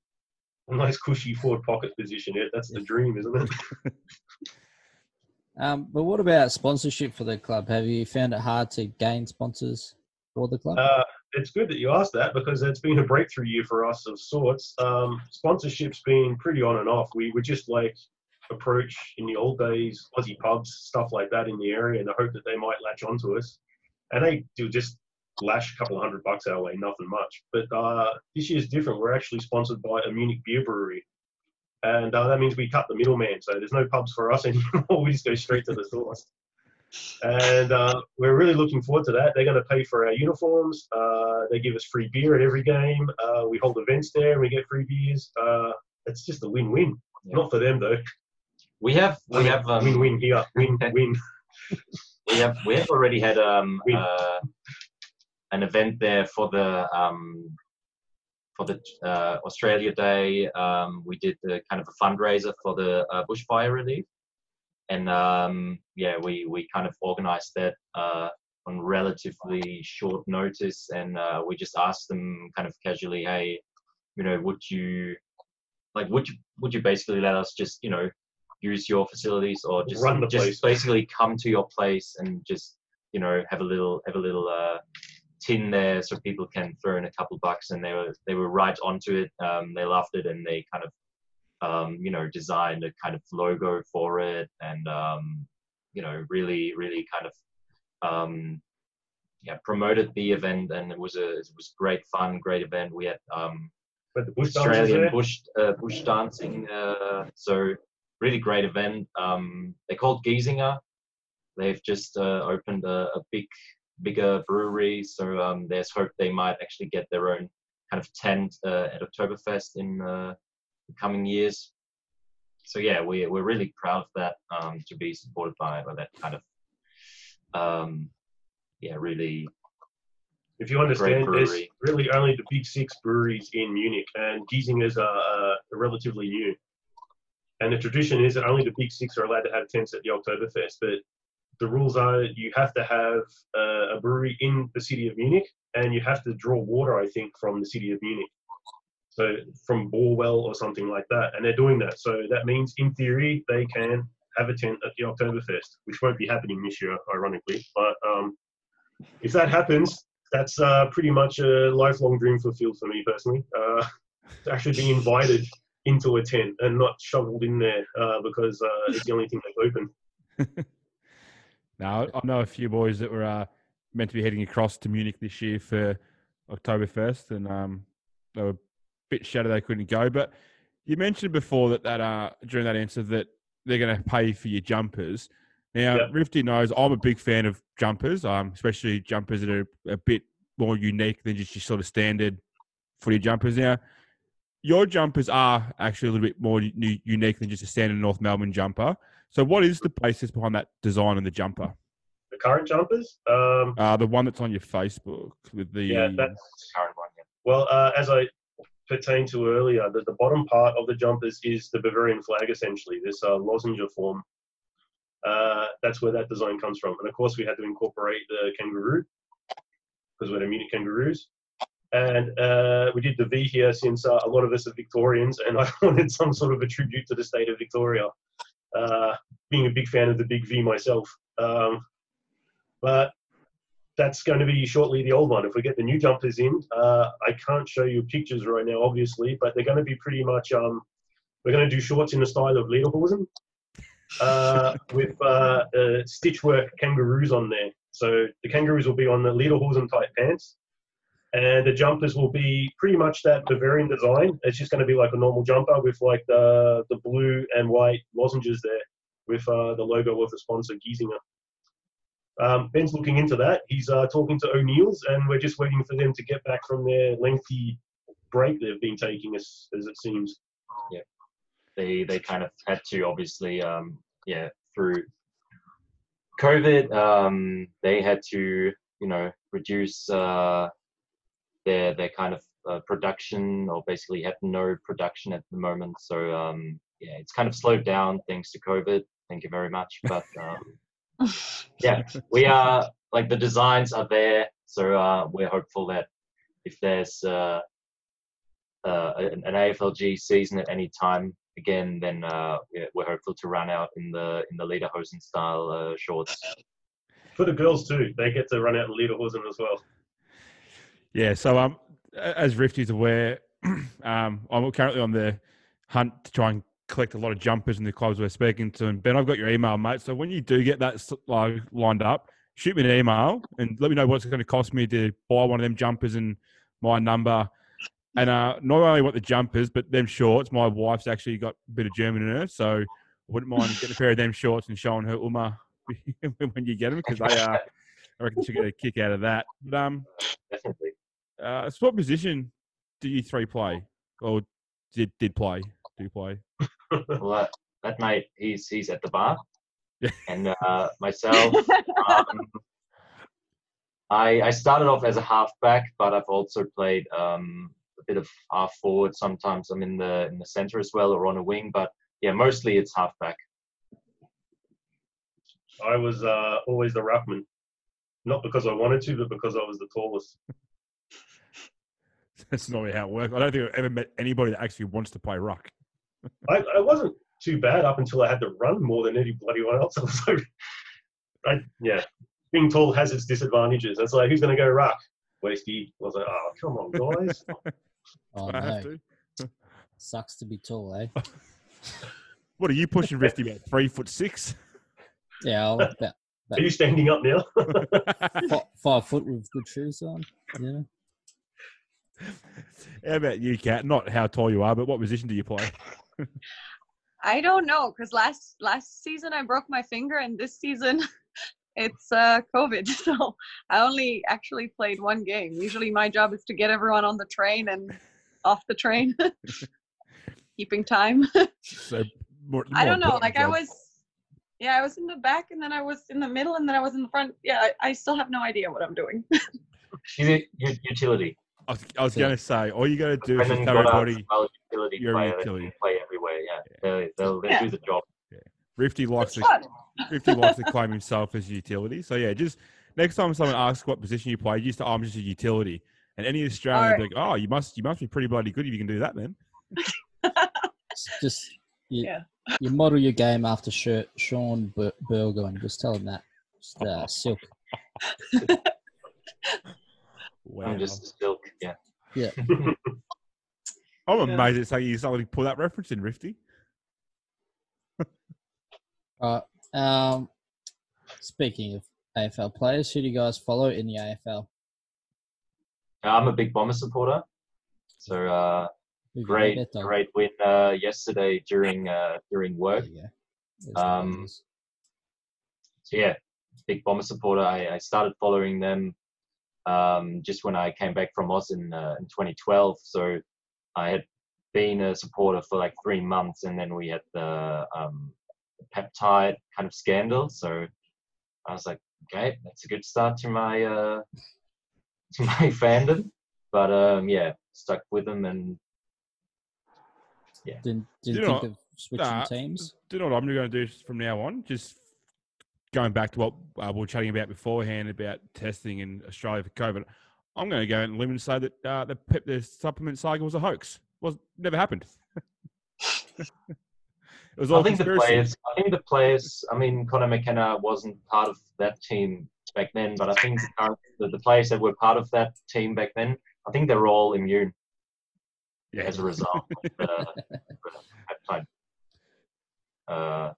A nice cushy forward pocket position. Yeah, that's the dream, isn't it? um, but what about sponsorship for the club? Have you found it hard to gain sponsors for the club? Uh, it's good that you asked that because it's been a breakthrough year for us of sorts. Um, sponsorship's been pretty on and off. We were just like approach in the old days Aussie pubs, stuff like that in the area, in the hope that they might latch onto us, and they do just lash a couple of hundred bucks our way, nothing much. But uh, this year's different. We're actually sponsored by a Munich beer brewery. And uh, that means we cut the middleman, so there's no pubs for us anymore. we just go straight to the source. And uh, we're really looking forward to that. They're going to pay for our uniforms. Uh, they give us free beer at every game. Uh, we hold events there and we get free beers. Uh, it's just a win-win. Yeah. Not for them though. We have we have um, win-win here. Win-win. we have we have already had um uh, an event there for the um for the uh, Australia Day. Um, we did the kind of a fundraiser for the uh, bushfire relief, and um, yeah, we we kind of organized that uh, on relatively short notice, and uh, we just asked them kind of casually, hey. you know, would you like would you would you basically let us just you know use your facilities or just Run the just place. basically come to your place and just you know have a little have a little uh, tin there so people can throw in a couple bucks and they were they were right onto it. Um, they loved it and they kind of um, you know designed a kind of logo for it and um, you know really really kind of um, yeah promoted the event and it was a it was great fun great event. We had um, But the bush Australian bush uh, bush dancing. Uh, so really great event. Um, they're called Giesinger. They've just uh, opened a, a big bigger brewery. So um, there's hope they might actually get their own kind of tent uh, at Oktoberfest in uh, the coming years. So yeah, we we're really proud of that um, to be supported by, by that kind of um, yeah really If you understand, there's really only the big six breweries in Munich, and Giesingers are, uh, relatively new. And the tradition is that only the big six are allowed to have tents at the Oktoberfest. But the rules are you have to have uh, a brewery in the city of Munich, and you have to draw water, I think, from the city of Munich. So from Borwell or something like that, and they're doing that. So that means, in theory, they can have a tent at the Oktoberfest, which won't be happening this year, ironically. But um, if that happens, that's uh, pretty much a lifelong dream fulfilled for me personally. Uh, to actually be invited into a tent and not shoveled in there uh, because uh, it's the only thing that's open. Now, I know a few boys that were uh, meant to be heading across to Munich this year for October first, and um, they were a bit shattered they couldn't go. But you mentioned before that, that uh, during that answer that they're going to pay for your jumpers. Now, Yeah. Rifty knows I'm a big fan of jumpers, um, especially jumpers that are a bit more unique than just your sort of standard footy jumpers. Now, your jumpers are actually a little bit more u- unique than just a standard North Melbourne jumper. So, what is the basis behind that design and the jumper? The current jumpers, um, Uh, the one that's on your Facebook with the yeah, that's the current one. Yeah. well, uh, as I pertained to earlier, the, the bottom part of the jumpers is the Bavarian flag essentially, this uh, lozenge form. Uh, that's where that design comes from. And of course, we had to incorporate the kangaroo because we're the Munich Kangaroos. And uh, we did the V here since uh, a lot of us are Victorians, and I wanted some sort of a tribute to the state of Victoria, uh, being a big fan of the big V myself. Um, but that's going to be shortly the old one. If we get the new jumpers in, uh, I can't show you pictures right now, obviously, but they're going to be pretty much. Um, we're going to do shorts in the style of Lederhosen, uh, with uh, uh, stitchwork kangaroos on there. So the kangaroos will be on the Lederhosen type pants, and the jumpers will be pretty much that Bavarian design. It's just going to be like a normal jumper with like the the blue and white lozenges there, with uh, the logo of the sponsor Giesinger. Um, Ben's looking into that. He's uh, talking to O'Neill's, and we're just waiting for them to get back from their lengthy break they've been taking, as, as it seems. Yeah, they they kind of had to obviously um yeah through covid um they had to you know reduce uh their their kind of uh, production or basically had no production at the moment so um yeah it's kind of slowed down thanks to covid thank you very much but um yeah we are like the designs are there so uh we're hopeful that if there's uh uh, an, an AFLG season at any time again, then uh, we're, we're hopeful to run out in the in the Lederhosen style uh, shorts. For the girls too, they get to run out in Lederhosen as well. Yeah, so um, as Rifty's aware, um, I'm currently on the hunt to try and collect a lot of jumpers in the clubs we're speaking to. And Ben, I've got your email, mate. So when you do get that like, lined up, shoot me an email and let me know what's going to cost me to buy one of them jumpers and my number. And uh, not only want the jumpers, but them shorts. My wife's actually got a bit of German in her, so I wouldn't mind getting a pair of them shorts and showing her Uma when you get them because they are. I reckon she'll get a kick out of that. But um, Definitely. Uh, so what position do you three play, or did did play? Do you play? Well, that, that mate, he's he's at the bar, and uh, myself. um, I I started off as a halfback, but I've also played um, a bit of half forward. Sometimes I'm in the in the center as well, or on a wing. But yeah, mostly it's halfback. I was uh, always the ruckman, not because I wanted to, but because I was the tallest. That's not really how it works. I don't think I've ever met anybody that actually wants to play ruck. I, I wasn't too bad up until I had to run more than any bloody one else. I was like, I, yeah, being tall has its disadvantages. It's like, who's going to go ruck? Wasty. I was like, oh, come on, guys. Oh I have no, to. sucks to be tall, eh? What are you pushing, Rifty? About three foot six? Yeah, I'll about Are you standing up now? five, five foot with good shoes on. Yeah. How about you, Kat? Not how tall you are, but what position do you play? I don't know because last last season I broke my finger, and this season it's uh, COVID, so I only actually played one game. Usually, my job is to get everyone on the train and off the train, keeping time. So more, I don't know. important Like I was, yeah, I was in the back, and then I was in the middle, and then I was in the front. Yeah, I, I still have no idea what I'm doing. She's a u- utility. I was, I was going to say, all you got to do is just Brendan tell everybody well, utility you're a player. They utility. can play everywhere. Yeah, they they'll, they Yeah. do the job. Rifty likes It's to. Rifty likes to claim himself as a utility. So yeah, just next time someone asks what position you play, you just say, oh, I'm just a utility. And any Australian will be like, oh, you must you must be pretty bloody good if you can do that, man. Just you, Yeah. you model your game after Sh- Shaun Bur- Burgoyne. Just tell him that. Just, uh, silk. Wow. I'm just silk. Yeah. Yeah. I'm Yeah. amazed it's like you suddenly pull that reference in, Rifty. All right. Um, speaking of AFL players, who do you guys follow in the AFL? Uh, I'm a big bomber supporter. So uh, Who you got, great, great win uh, yesterday during uh, during work. you go. There's the Um, So yeah, big bomber supporter. I, I started following them um, just when I came back from Oz in, uh, in 2012. So I had been a supporter for like three months, and then we had the um, peptide kind of scandal. So I was like, okay, that's a good start to my uh, to my fandom. But um, yeah, stuck with them, and yeah. Didn't, You didn't know, think of switching nah, teams. Do you know what I'm going to do from now on? Just going back to what uh, we were chatting about beforehand about testing in Australia for COVID. I'm going to go and limit and say that uh, the pep, the supplement saga was a hoax. Was never happened. it was all I think the conspiracy. players. I think the players. I mean, Conor McKenna wasn't part of that team back then, but I think the, the, the players that were part of that team back then, I think they're all immune Yeah. as a result of the, the peptide uh,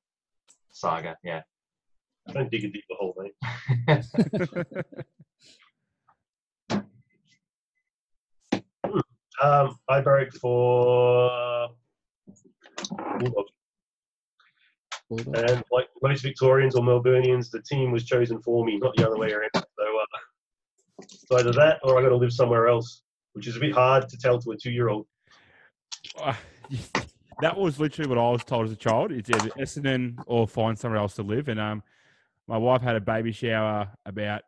saga. Yeah. Don't dig a deeper hole, mate. Um, I broke for Bulldogs. Bulldog. and like most Victorians or Melburnians, the team was chosen for me, not the other way around. So, uh, it's either that or I got to live somewhere else, which is a bit hard to tell to a two-year-old. Uh, that was literally what I was told as a child. It's either Essendon or find somewhere else to live. And um, my wife had a baby shower about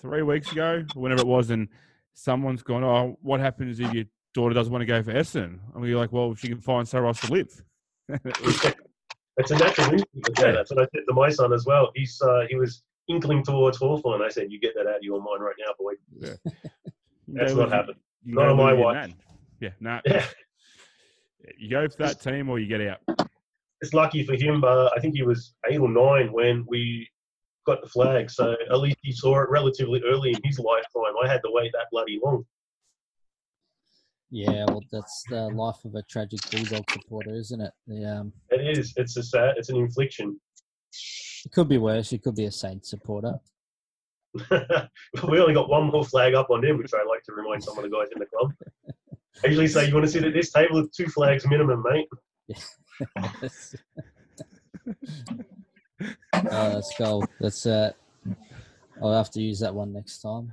three weeks ago, whenever it was, and someone's gone, "Oh, what happens if your daughter doesn't want to go for Essendon?" And we're like, "Well, she can find somewhere else to live." It's a natural instinct. Yeah, that's what I said to my son as well. He's uh, he was inkling towards Hawthorn. I said, "You get that out of your mind right now, boy." You That's live- happened. Not on my watch. nan. Yeah, no. Yeah, You go for that team or you get out. It's lucky for him. Uh, I think he was eight or nine when we got the flag, so at least he saw it relatively early in his lifetime. I had to wait that bloody long. Yeah, well, that's the life of a tragic Bulldog supporter, isn't it? The, um, It is. It's a sad. It's an infliction. it could be worse. It could be a Saint supporter. we only got one more flag up on him, which I like to remind some of the guys in the club. I usually say, "You want to sit at this table with two flags minimum, mate." Oh, that's gold. That's uh, I'll have to use that one next time.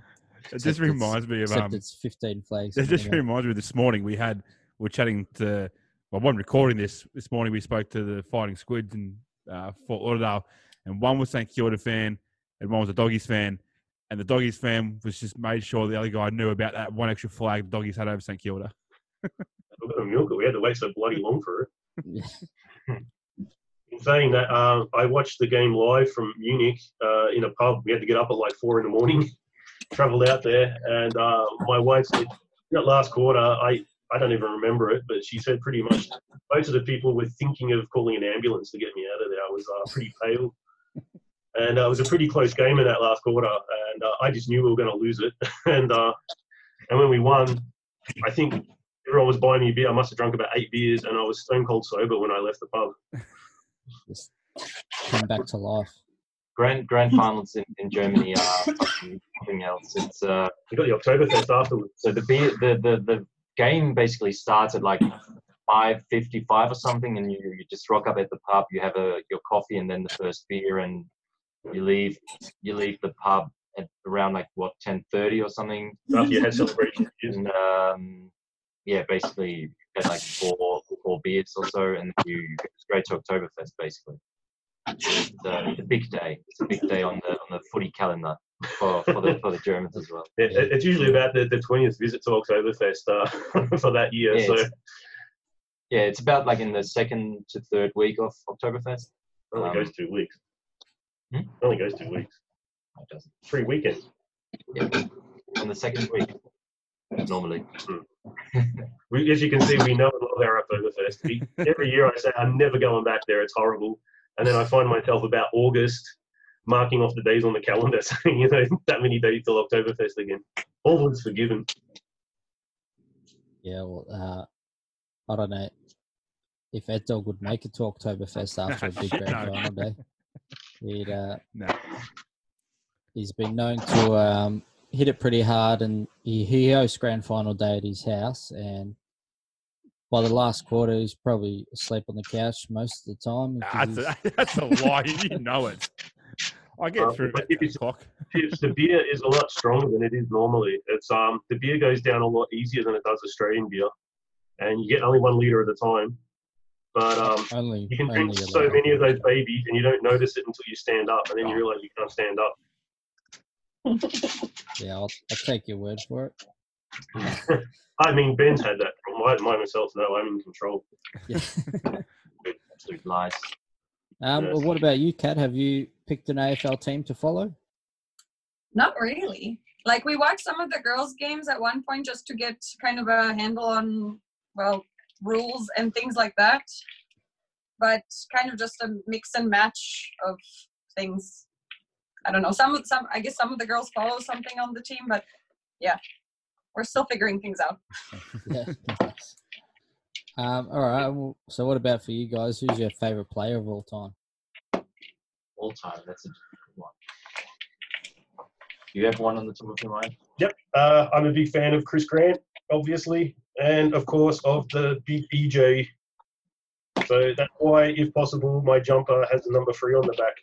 It just reminds me of Except um, it's 15 flags. It just minimum. reminds me of this morning we had we are chatting to well, one recording this this morning. We spoke to the Fighting Squids in uh, Fort Lauderdale, and one was St Kilda fan, and one was a Doggies fan. And the Doggies fan was just made sure the other guy knew about that one extra flag the Doggies had over St Kilda. We're going milk. We had to wait so bloody long for it. In saying that, um, I watched the game live from Munich uh, in a pub. We had to get up at like four in the morning, travelled out there, and uh, my wife said, that last quarter, I, I don't even remember it, but she said pretty much most of the people were thinking of calling an ambulance to get me out of there. I was uh, pretty pale. And uh, it was a pretty close game in that last quarter, and uh, I just knew we were going to lose it. and uh, and when we won, I think everyone was buying me a beer. I must have drunk about eight beers, and I was stone cold sober when I left the pub. Just come back to life. Grand grand finals in, in Germany are fucking something else. It's uh, We got the Oktoberfest afterwards. so the beer, the, the the game basically starts at like five fifty five or something, and you you just rock up at the pub. You have a your coffee and then the first beer, and you leave you leave the pub at around like what ten thirty or something. After you had celebration, And um, yeah, basically you had like four four beers or so, and you go straight to Oktoberfest basically. It's, uh, it's a big day. It's a big day on the on the footy calendar for, for the for the Germans as well. It- it's usually about the, the 20th visit to Oktoberfest uh, for that year. Yeah, so it's- Yeah, it's about like in the second to third week of Oktoberfest. it only um, goes two weeks. Hmm? It only goes two weeks. It doesn't. Three weekends. Yeah, on the second week normally. We, as you can see, we know a and love our Oktoberfest. We, every year I say I'm never going back there. It's horrible. And then I find myself about August marking off the days on the calendar, saying, you know, that many days till October Oktoberfest again. All was forgiven. Yeah, well, uh, I don't know if Ed Dog would make it to Oktoberfest after a big grand No. final day. He'd, uh, No. he's been known to um, hit it pretty hard, and he, he hosts grand final day at his house. And by the last quarter, he's probably asleep on the couch most of the time. because That's a, that's a lie. You know it. I get Uh, through but about if 10 it's- o'clock. The beer is a lot stronger than it is normally. It's um the beer goes down a lot easier than it does Australian beer, and you get only one liter at a time. But um, only, you can only drink so many of those babies, and you don't notice it until you stand up, and then you Oh. realize you can't stand up. Yeah, I'll, I'll take your word for it. I mean, Ben's had that problem. I, I myself know I'm in control. Yeah. Absolute lies. um, Yes. well, what about you, Kat? Have you picked an AFL team to follow? Not really. Like we watched some of the girls' games at one point just to get kind of a handle on well rules and things like that. But kind of just a mix and match of things. I don't know. Some of some I guess some of the girls follow something on the team, but yeah, we're still figuring things out. Yeah. nice. um, all right. Well, so, what about for you guys? Who's your favorite player of all time? All time. That's a difficult one. Do you have one on the top of your mind? Yep. Uh, I'm a big fan of Chris Grant, obviously, and of course of the big EJ. So that's why, if possible, my jumper has the number three on the back.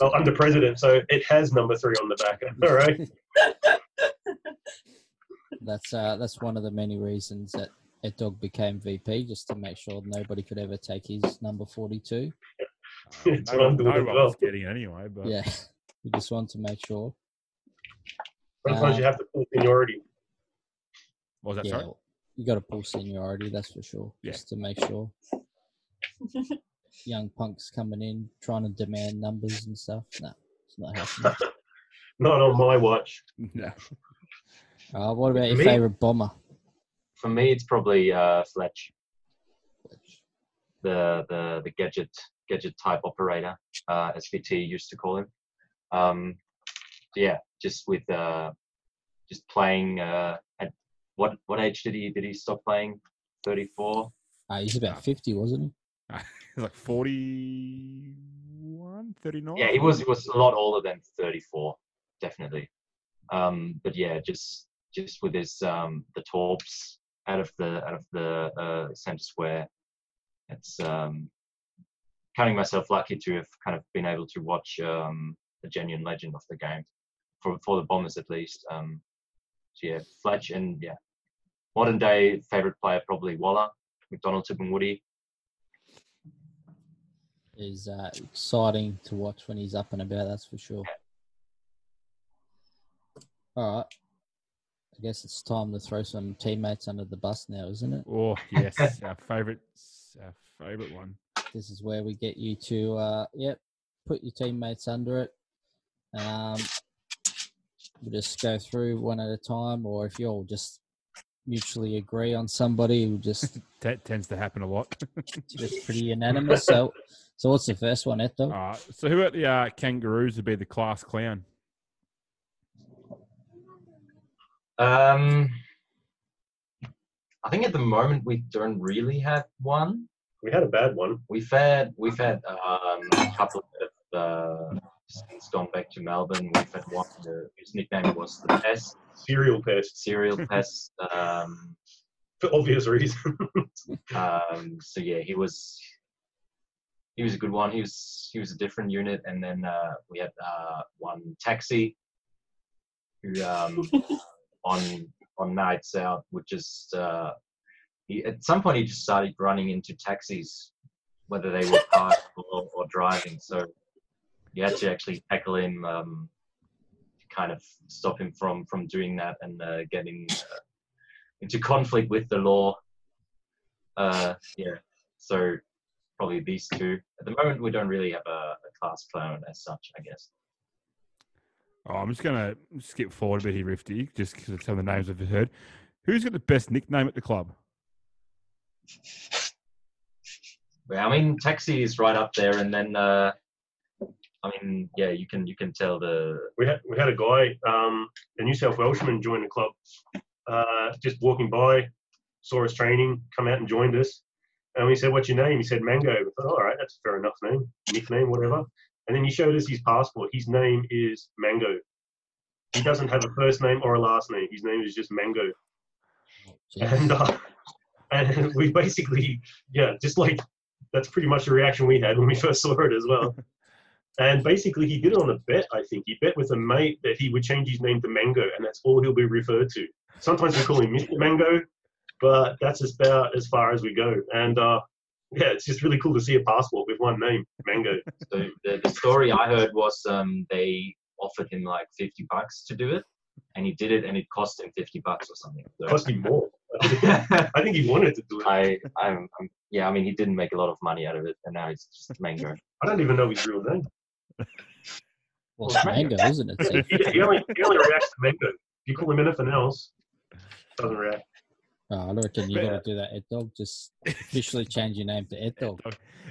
Well, I'm the president, so it has number three on the back. All right. That's uh, that's one of the many reasons that Ed Dog became VP, just to make sure nobody could ever take his number forty-two. That's no what I'm no one well. was getting it anyway. But Yeah, we just want to make sure. Sometimes Uh, you have to pull seniority. what was that yeah, sorry? you got to pull seniority, that's for sure, Yeah. just to make sure. Young punks coming in trying to demand numbers and stuff. No, it's not happening. Not on my watch. No. Uh, what about your Me? favorite bomber? For me, it's probably uh, Fletch, the the the gadget gadget type operator, uh, SVT used to call him. Um, yeah, just with uh, just playing. Uh, at what what age did he did he stop playing? Thirty four. Uh, he's about fifty, wasn't he? He's like 41, 39? Yeah, he was he was a lot older than thirty four, definitely. Um, but yeah, just just with his um, the torps out of the out of the uh, center square, it's um, counting myself lucky to have kind of been able to watch um, the genuine legend of the game for for the Bombers at least. Um, so yeah, Fletch and yeah, modern day favorite player probably Waller, McDonald, and Woody. Is uh, exciting to watch when he's up and about. That's for sure. All right. I guess it's time to throw some teammates under the bus now, isn't it? Oh, yes. our favorite, our favorite one. This is where we get you to, uh, yep, put your teammates under it. Um, we'll just go through one at a time, or if you all just mutually agree on somebody, we'll just That tends to happen a lot. it's pretty unanimous. So, so what's the first one, Eto? All right. So who at the uh, Kangaroos would be the class clown? Um, I think at the moment we don't really have one. We had a bad one. We've had we've had um, a couple of uh, since gone back to Melbourne. We've had one uh, whose nickname was the Pest, Serial pest serial pest. Um, for obvious reasons. um, so yeah, he was he was a good one. He was he was a different unit, and then uh, we had uh, one taxi who um, on on nights out would just uh, he, at some point he just started running into taxis, whether they were parked or, or driving. So you had to actually tackle him um, to kind of stop him from from doing that and uh, getting uh, into conflict with the law. Uh, yeah, so probably these two. At the moment, we don't really have a, a class clown as such, I guess. Oh, I'm just gonna skip forward a bit here, Rifty, just because of some of the names I've heard. Who's got the best nickname at the club? Yeah, I mean, taxi is right up there, and then uh, I mean, yeah, you can you can tell the we had we had a guy, um, a New South Welshman, join the club. Uh, just walking by, saw us training, come out and joined us. And we said, "What's your name?" He said, "Mango." We thought, "All right, that's a fair enough name, nickname, whatever." And then he showed us his passport. His name is Mango. He doesn't have a first name or a last name. His name is just Mango. And uh, and we basically, yeah, just like that's pretty much the reaction we had when we first saw it as well. And basically, he did it on a bet. I think he bet with a mate that he would change his name to Mango, and that's all he'll be referred to. Sometimes we call him Mr. Mango, but that's just about as far as we go. And uh, yeah, it's just really cool to see a passport with one name, Mango. So the, the story I heard was um, they offered him like 50 bucks to do it, and he did it, and it cost him 50 bucks or something. It So cost him more. I, I think he wanted to do it. I, I'm, I'm, yeah, I mean, he didn't make a lot of money out of it, and now it's just mango. I don't even know his real name. Well, it's mango, isn't it? He, he only, he only reacts to Mango. If you call him anything else, doesn't react. Oh, I reckon you Yeah. got to do that, Ed Dog. Just officially change your name to Ed Dog.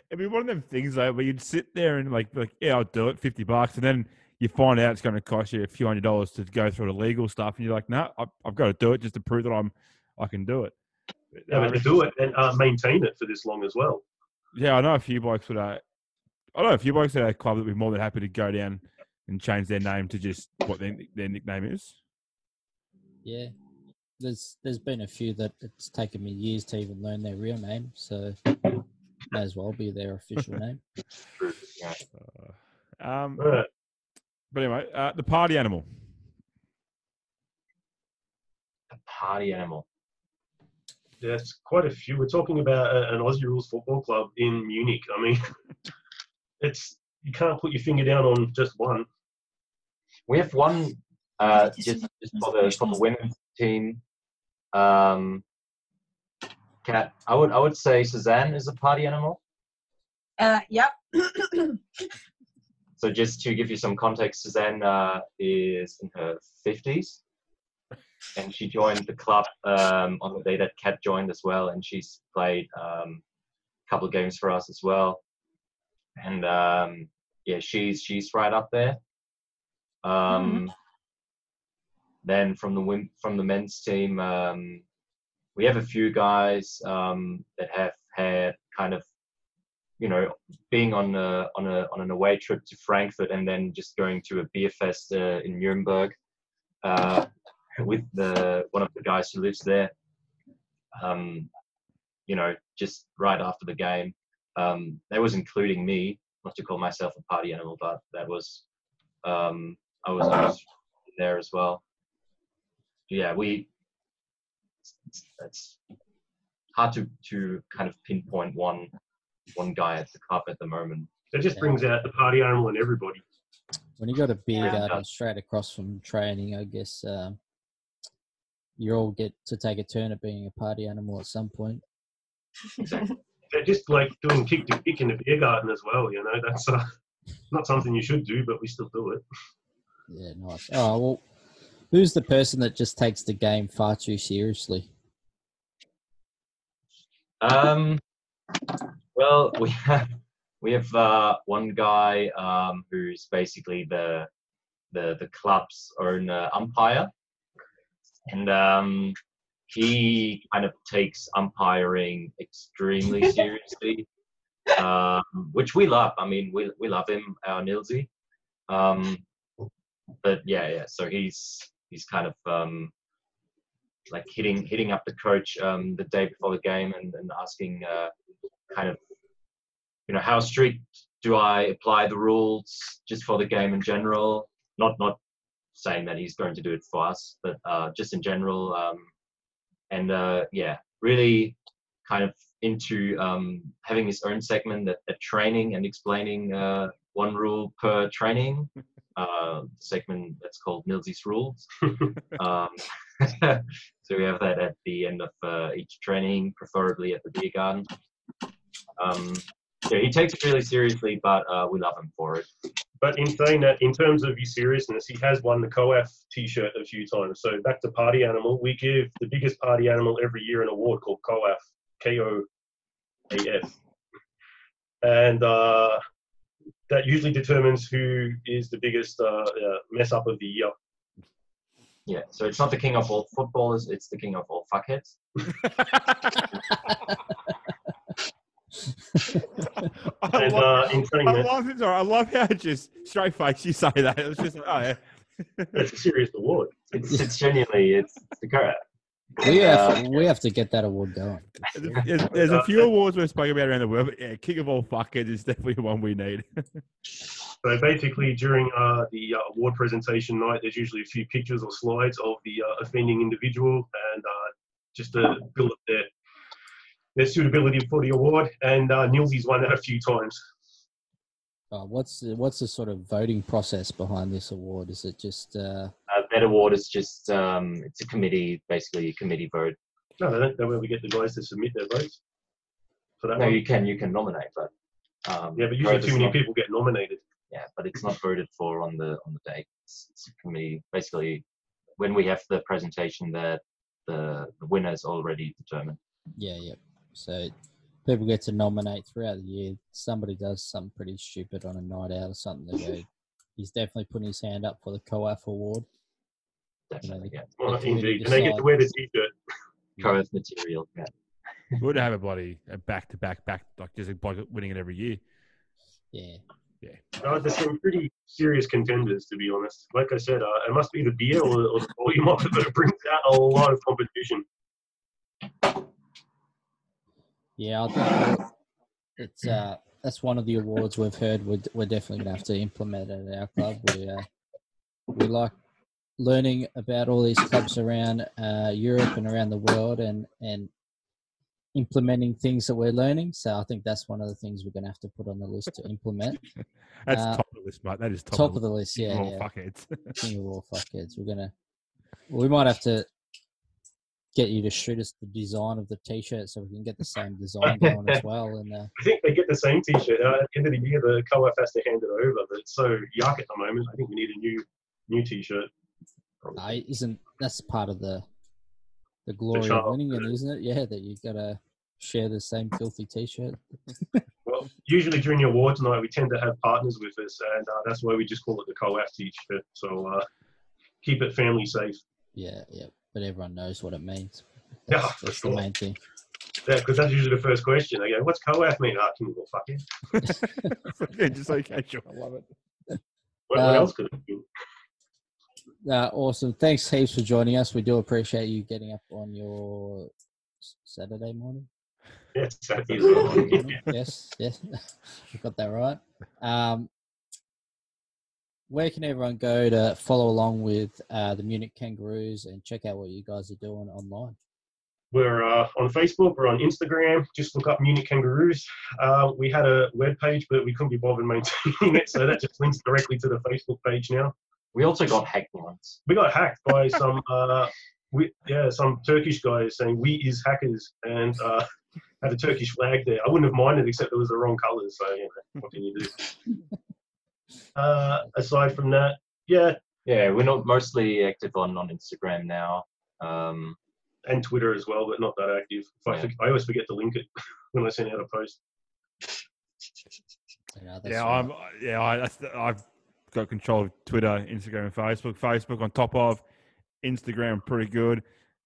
It'd be one of them things though, where you'd sit there and like, like, yeah, I'll do it, fifty bucks, and then you find out it's going to cost you a few hundred dollars to go through the legal stuff, and you're like, no, I've, I've got to do it just to prove that I'm, I can do it. Yeah, but to do it and uh, maintain it for this long as well. Yeah, I know a few blokes would. Uh, I know a few blokes at our club that would be more than happy to go down and change their name to just what their their nickname is. Yeah. There's there's been a few that it's taken me years to even learn their real name, so may as well be their official name. Yeah. Um, Uh, but anyway, uh, the party animal. A party animal. There's quite a few. We're talking about a, an Aussie rules football club in Munich. I mean, it's you can't put your finger down on just one. We have one uh, just, just for the for the women's team. Um, cat. I would I would say Suzanne is a party animal. Uh, yep. So just to give you some context, Suzanne uh, is in her fifties, and she joined the club um, on the day that Kat joined as well, and she's played um, a couple of games for us as well. And um, yeah, she's she's right up there. Um, Then from the from the men's team, um, we have a few guys um, that have had kind of you know, being on a, on a on an away trip to Frankfurt and then just going to a beer fest uh, in Nuremberg uh, with the one of the guys who lives there. Um, you know, just right after the game, um, that was including me. Not to call myself a party animal, but that was um, I was, I was there as well. Yeah, we. That's hard to to kind of pinpoint one one guy at the club at the moment. It just brings out the party animal in everybody. When you got a beer Yeah. garden straight across from training, I guess um, you all get to take a turn at being a party animal at some point. Exactly. They're just like doing kick to kick in the beer garden as well. You know, that's uh, not something you should do, but we still do it. Yeah, nice. Oh well, Who's the person that just takes the game far too seriously? Um, well, we have we have uh, one guy um, who's basically the the the club's own uh, umpire, and um, he kind of takes umpiring extremely seriously, um, which we love. I mean, we we love him, our Nilsy. Um, but yeah, yeah. So he's he's kind of um, like hitting hitting up the coach um, the day before the game and, and asking uh, kind of you know how strict do I apply the rules just for the game in general? Not not saying that he's going to do it for us, but uh, just in general. Um, and uh, yeah, really kind of into um, having his own segment at, at training and explaining uh, one rule per training. Uh, segment that's called Nilsy's Rules. um, so we have that at the end of uh, each training, preferably at the beer garden. Um, yeah, he takes it really seriously, but uh, we love him for it. But in saying that, in terms of his seriousness, he has won the COAF T-shirt a few times. So back to party animal, we give the biggest party animal every year an award called COAF, K-O-A-F, and uh, that usually determines who is the biggest uh, uh, mess up of the year. Yeah, so it's not the king of all footballers; it's the king of all fuckheads. I And love, uh, in I love it. Sorry, I love how just straight face you say that. It's just oh yeah. it's a serious award. It's, it's genuinely it's the correct. We have, Uh, we have to get that award going. There's, there's a few awards we've spoken about around the world, but yeah, King of all fuckheads is definitely one we need. So basically, during uh, the uh, award presentation night, there's usually a few pictures or slides of the uh, offending individual, and uh, just to build up their their suitability for the award. And uh, Nilsy's won that a few times. Uh, what's the, what's the sort of voting process behind this award? Is it just uh, Uh, that award is just um, it's a committee, basically a committee vote. No, they don't. That way we get the guys to submit their votes for that No, one. you can you can nominate, but um, Yeah, but usually too many not- people get nominated. Yeah, but it's not voted for on the on the day. It's, it's a committee. Basically, when we have the presentation, that the the winner is already determined. yeah, yeah. So people get to nominate throughout the year. Somebody does something pretty stupid on a night out or something. They go, he's definitely putting his hand up for the COAF award. Definitely, yeah. Well, the indeed, and they get to wear the T-shirt. Co-ed material. Yeah. Would have a bloody a back to back back like just like winning it every year. Yeah. Uh, there's some pretty serious contenders, to be honest. Like I said, uh, it must be the beer or, or the volume of it, but it brings out a lot of competition. Yeah, I think we'll- it's uh that's one of the awards we've heard we're, we're definitely gonna have to implement it at our club. We uh, we like learning about all these clubs around uh, Europe and around the world and and implementing things that we're learning. So I think that's one of the things we're gonna have to put on the list to implement. That's Uh, top of the list, mate. That is top, Top of the list, King of yeah, all yeah. fuckheads. King of all fuckheads. We're gonna we might have to get you to shoot us the design of the t-shirt so we can get the same design going as well and uh, I think they get the same T-shirt. Uh, at the end of the year, the co-op has to hand it over, but it's so yuck at the moment. I think we need a new new T-shirt. I isn't that's part of the the glory of winning it, isn't it? Yeah, that you've gotta share the same filthy t-shirt. Well, usually during your awards night, we tend to have partners with us, and uh, that's why we just call it the co-op T-shirt. So uh, keep it family safe. Yeah, yeah. But everyone knows what it means. Yeah, That's, for that's sure. the main thing. Yeah, because that's usually the first question. They go, "What's co-op mean?" Ah, can you go fuck it? yeah, just so casual. I love it. What, what Um, else could it be? Uh, awesome. Thanks heaps for joining us. We do appreciate you getting up on your Saturday morning. Yeah, it's Saturday as well. yes, yes, I got that right. Um, where can everyone go to follow along with uh, the Munich Kangaroos and check out what you guys are doing online? We're uh, on Facebook. We're on Instagram. Just look up Munich Kangaroos. Uh, we had a web page, but we couldn't be bothered maintaining it, so that just links directly to the Facebook page now. We also got hacked once. We got hacked by some, uh, we, yeah, some Turkish guys saying we is hackers and uh, had a Turkish flag there. I wouldn't have minded, except it was the wrong colours. So you know, what can you do? Uh, aside from that, yeah, Yeah, we're not mostly active on, on Instagram now. Um, and Twitter as well, but not that active. If I, Yeah. forg I always forget to link it when I send out a post. Yeah, yeah. I'm, yeah, I, I've got control of Twitter, Instagram, and Facebook. Facebook on top of Instagram, pretty good.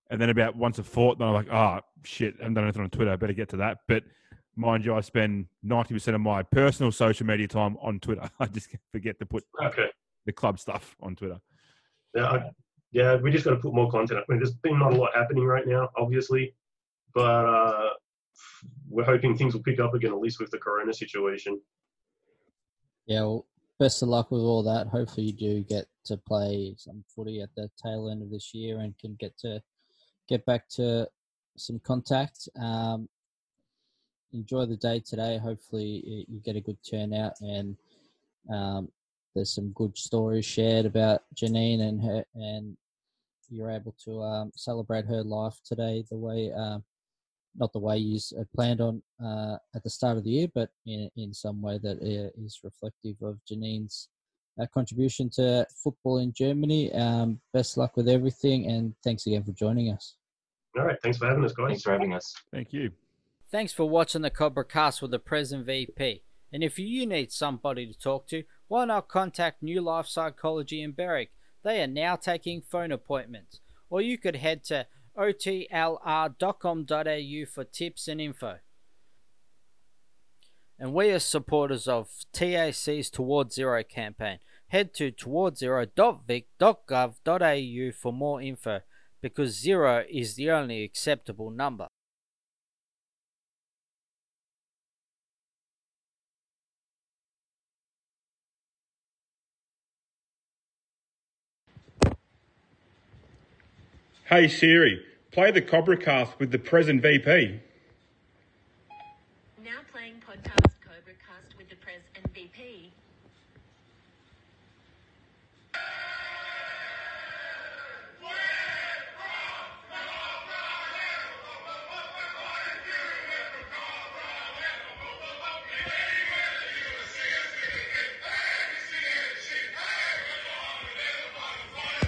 And then about once a fortnight, I'm like, oh shit, I haven't done anything on Twitter. I better get to that. But mind you, I spend ninety percent of my personal social media time on Twitter. I just forget to put Okay. the club stuff on Twitter. Yeah, I, yeah, we just got to put more content up. I mean, there's been not a lot happening right now, obviously, but uh, we're hoping things will pick up again, at least with the Corona situation. Yeah, well, best of luck with all that. Hopefully, you do get to play some footy at the tail end of this year and can get to get back to some contact. Um, enjoy the day today. Hopefully, you get a good turnout and um, there's some good stories shared about Janine and her, and you're able to um, celebrate her life today the way. Um, not the way you had planned on uh, at the start of the year, but in, in some way that uh, reflective of Janine's uh, contribution to football in Germany. Um, best luck with everything, and thanks again for joining us. All right, thanks for having us, guys. thanks for having us. Thank you. Thanks for watching the Cobra Cast with the present VP. And if you need somebody to talk to, why not contact New Life Psychology in Berwick? They are now taking phone appointments. Or you could head to otlr.com.au for tips and info. And we are supporters of TAC's Towards Zero campaign. Head to towardszero.vic.gov.au for more info because zero is the only acceptable number. Hey Siri, play the Cobra cast with the present VP.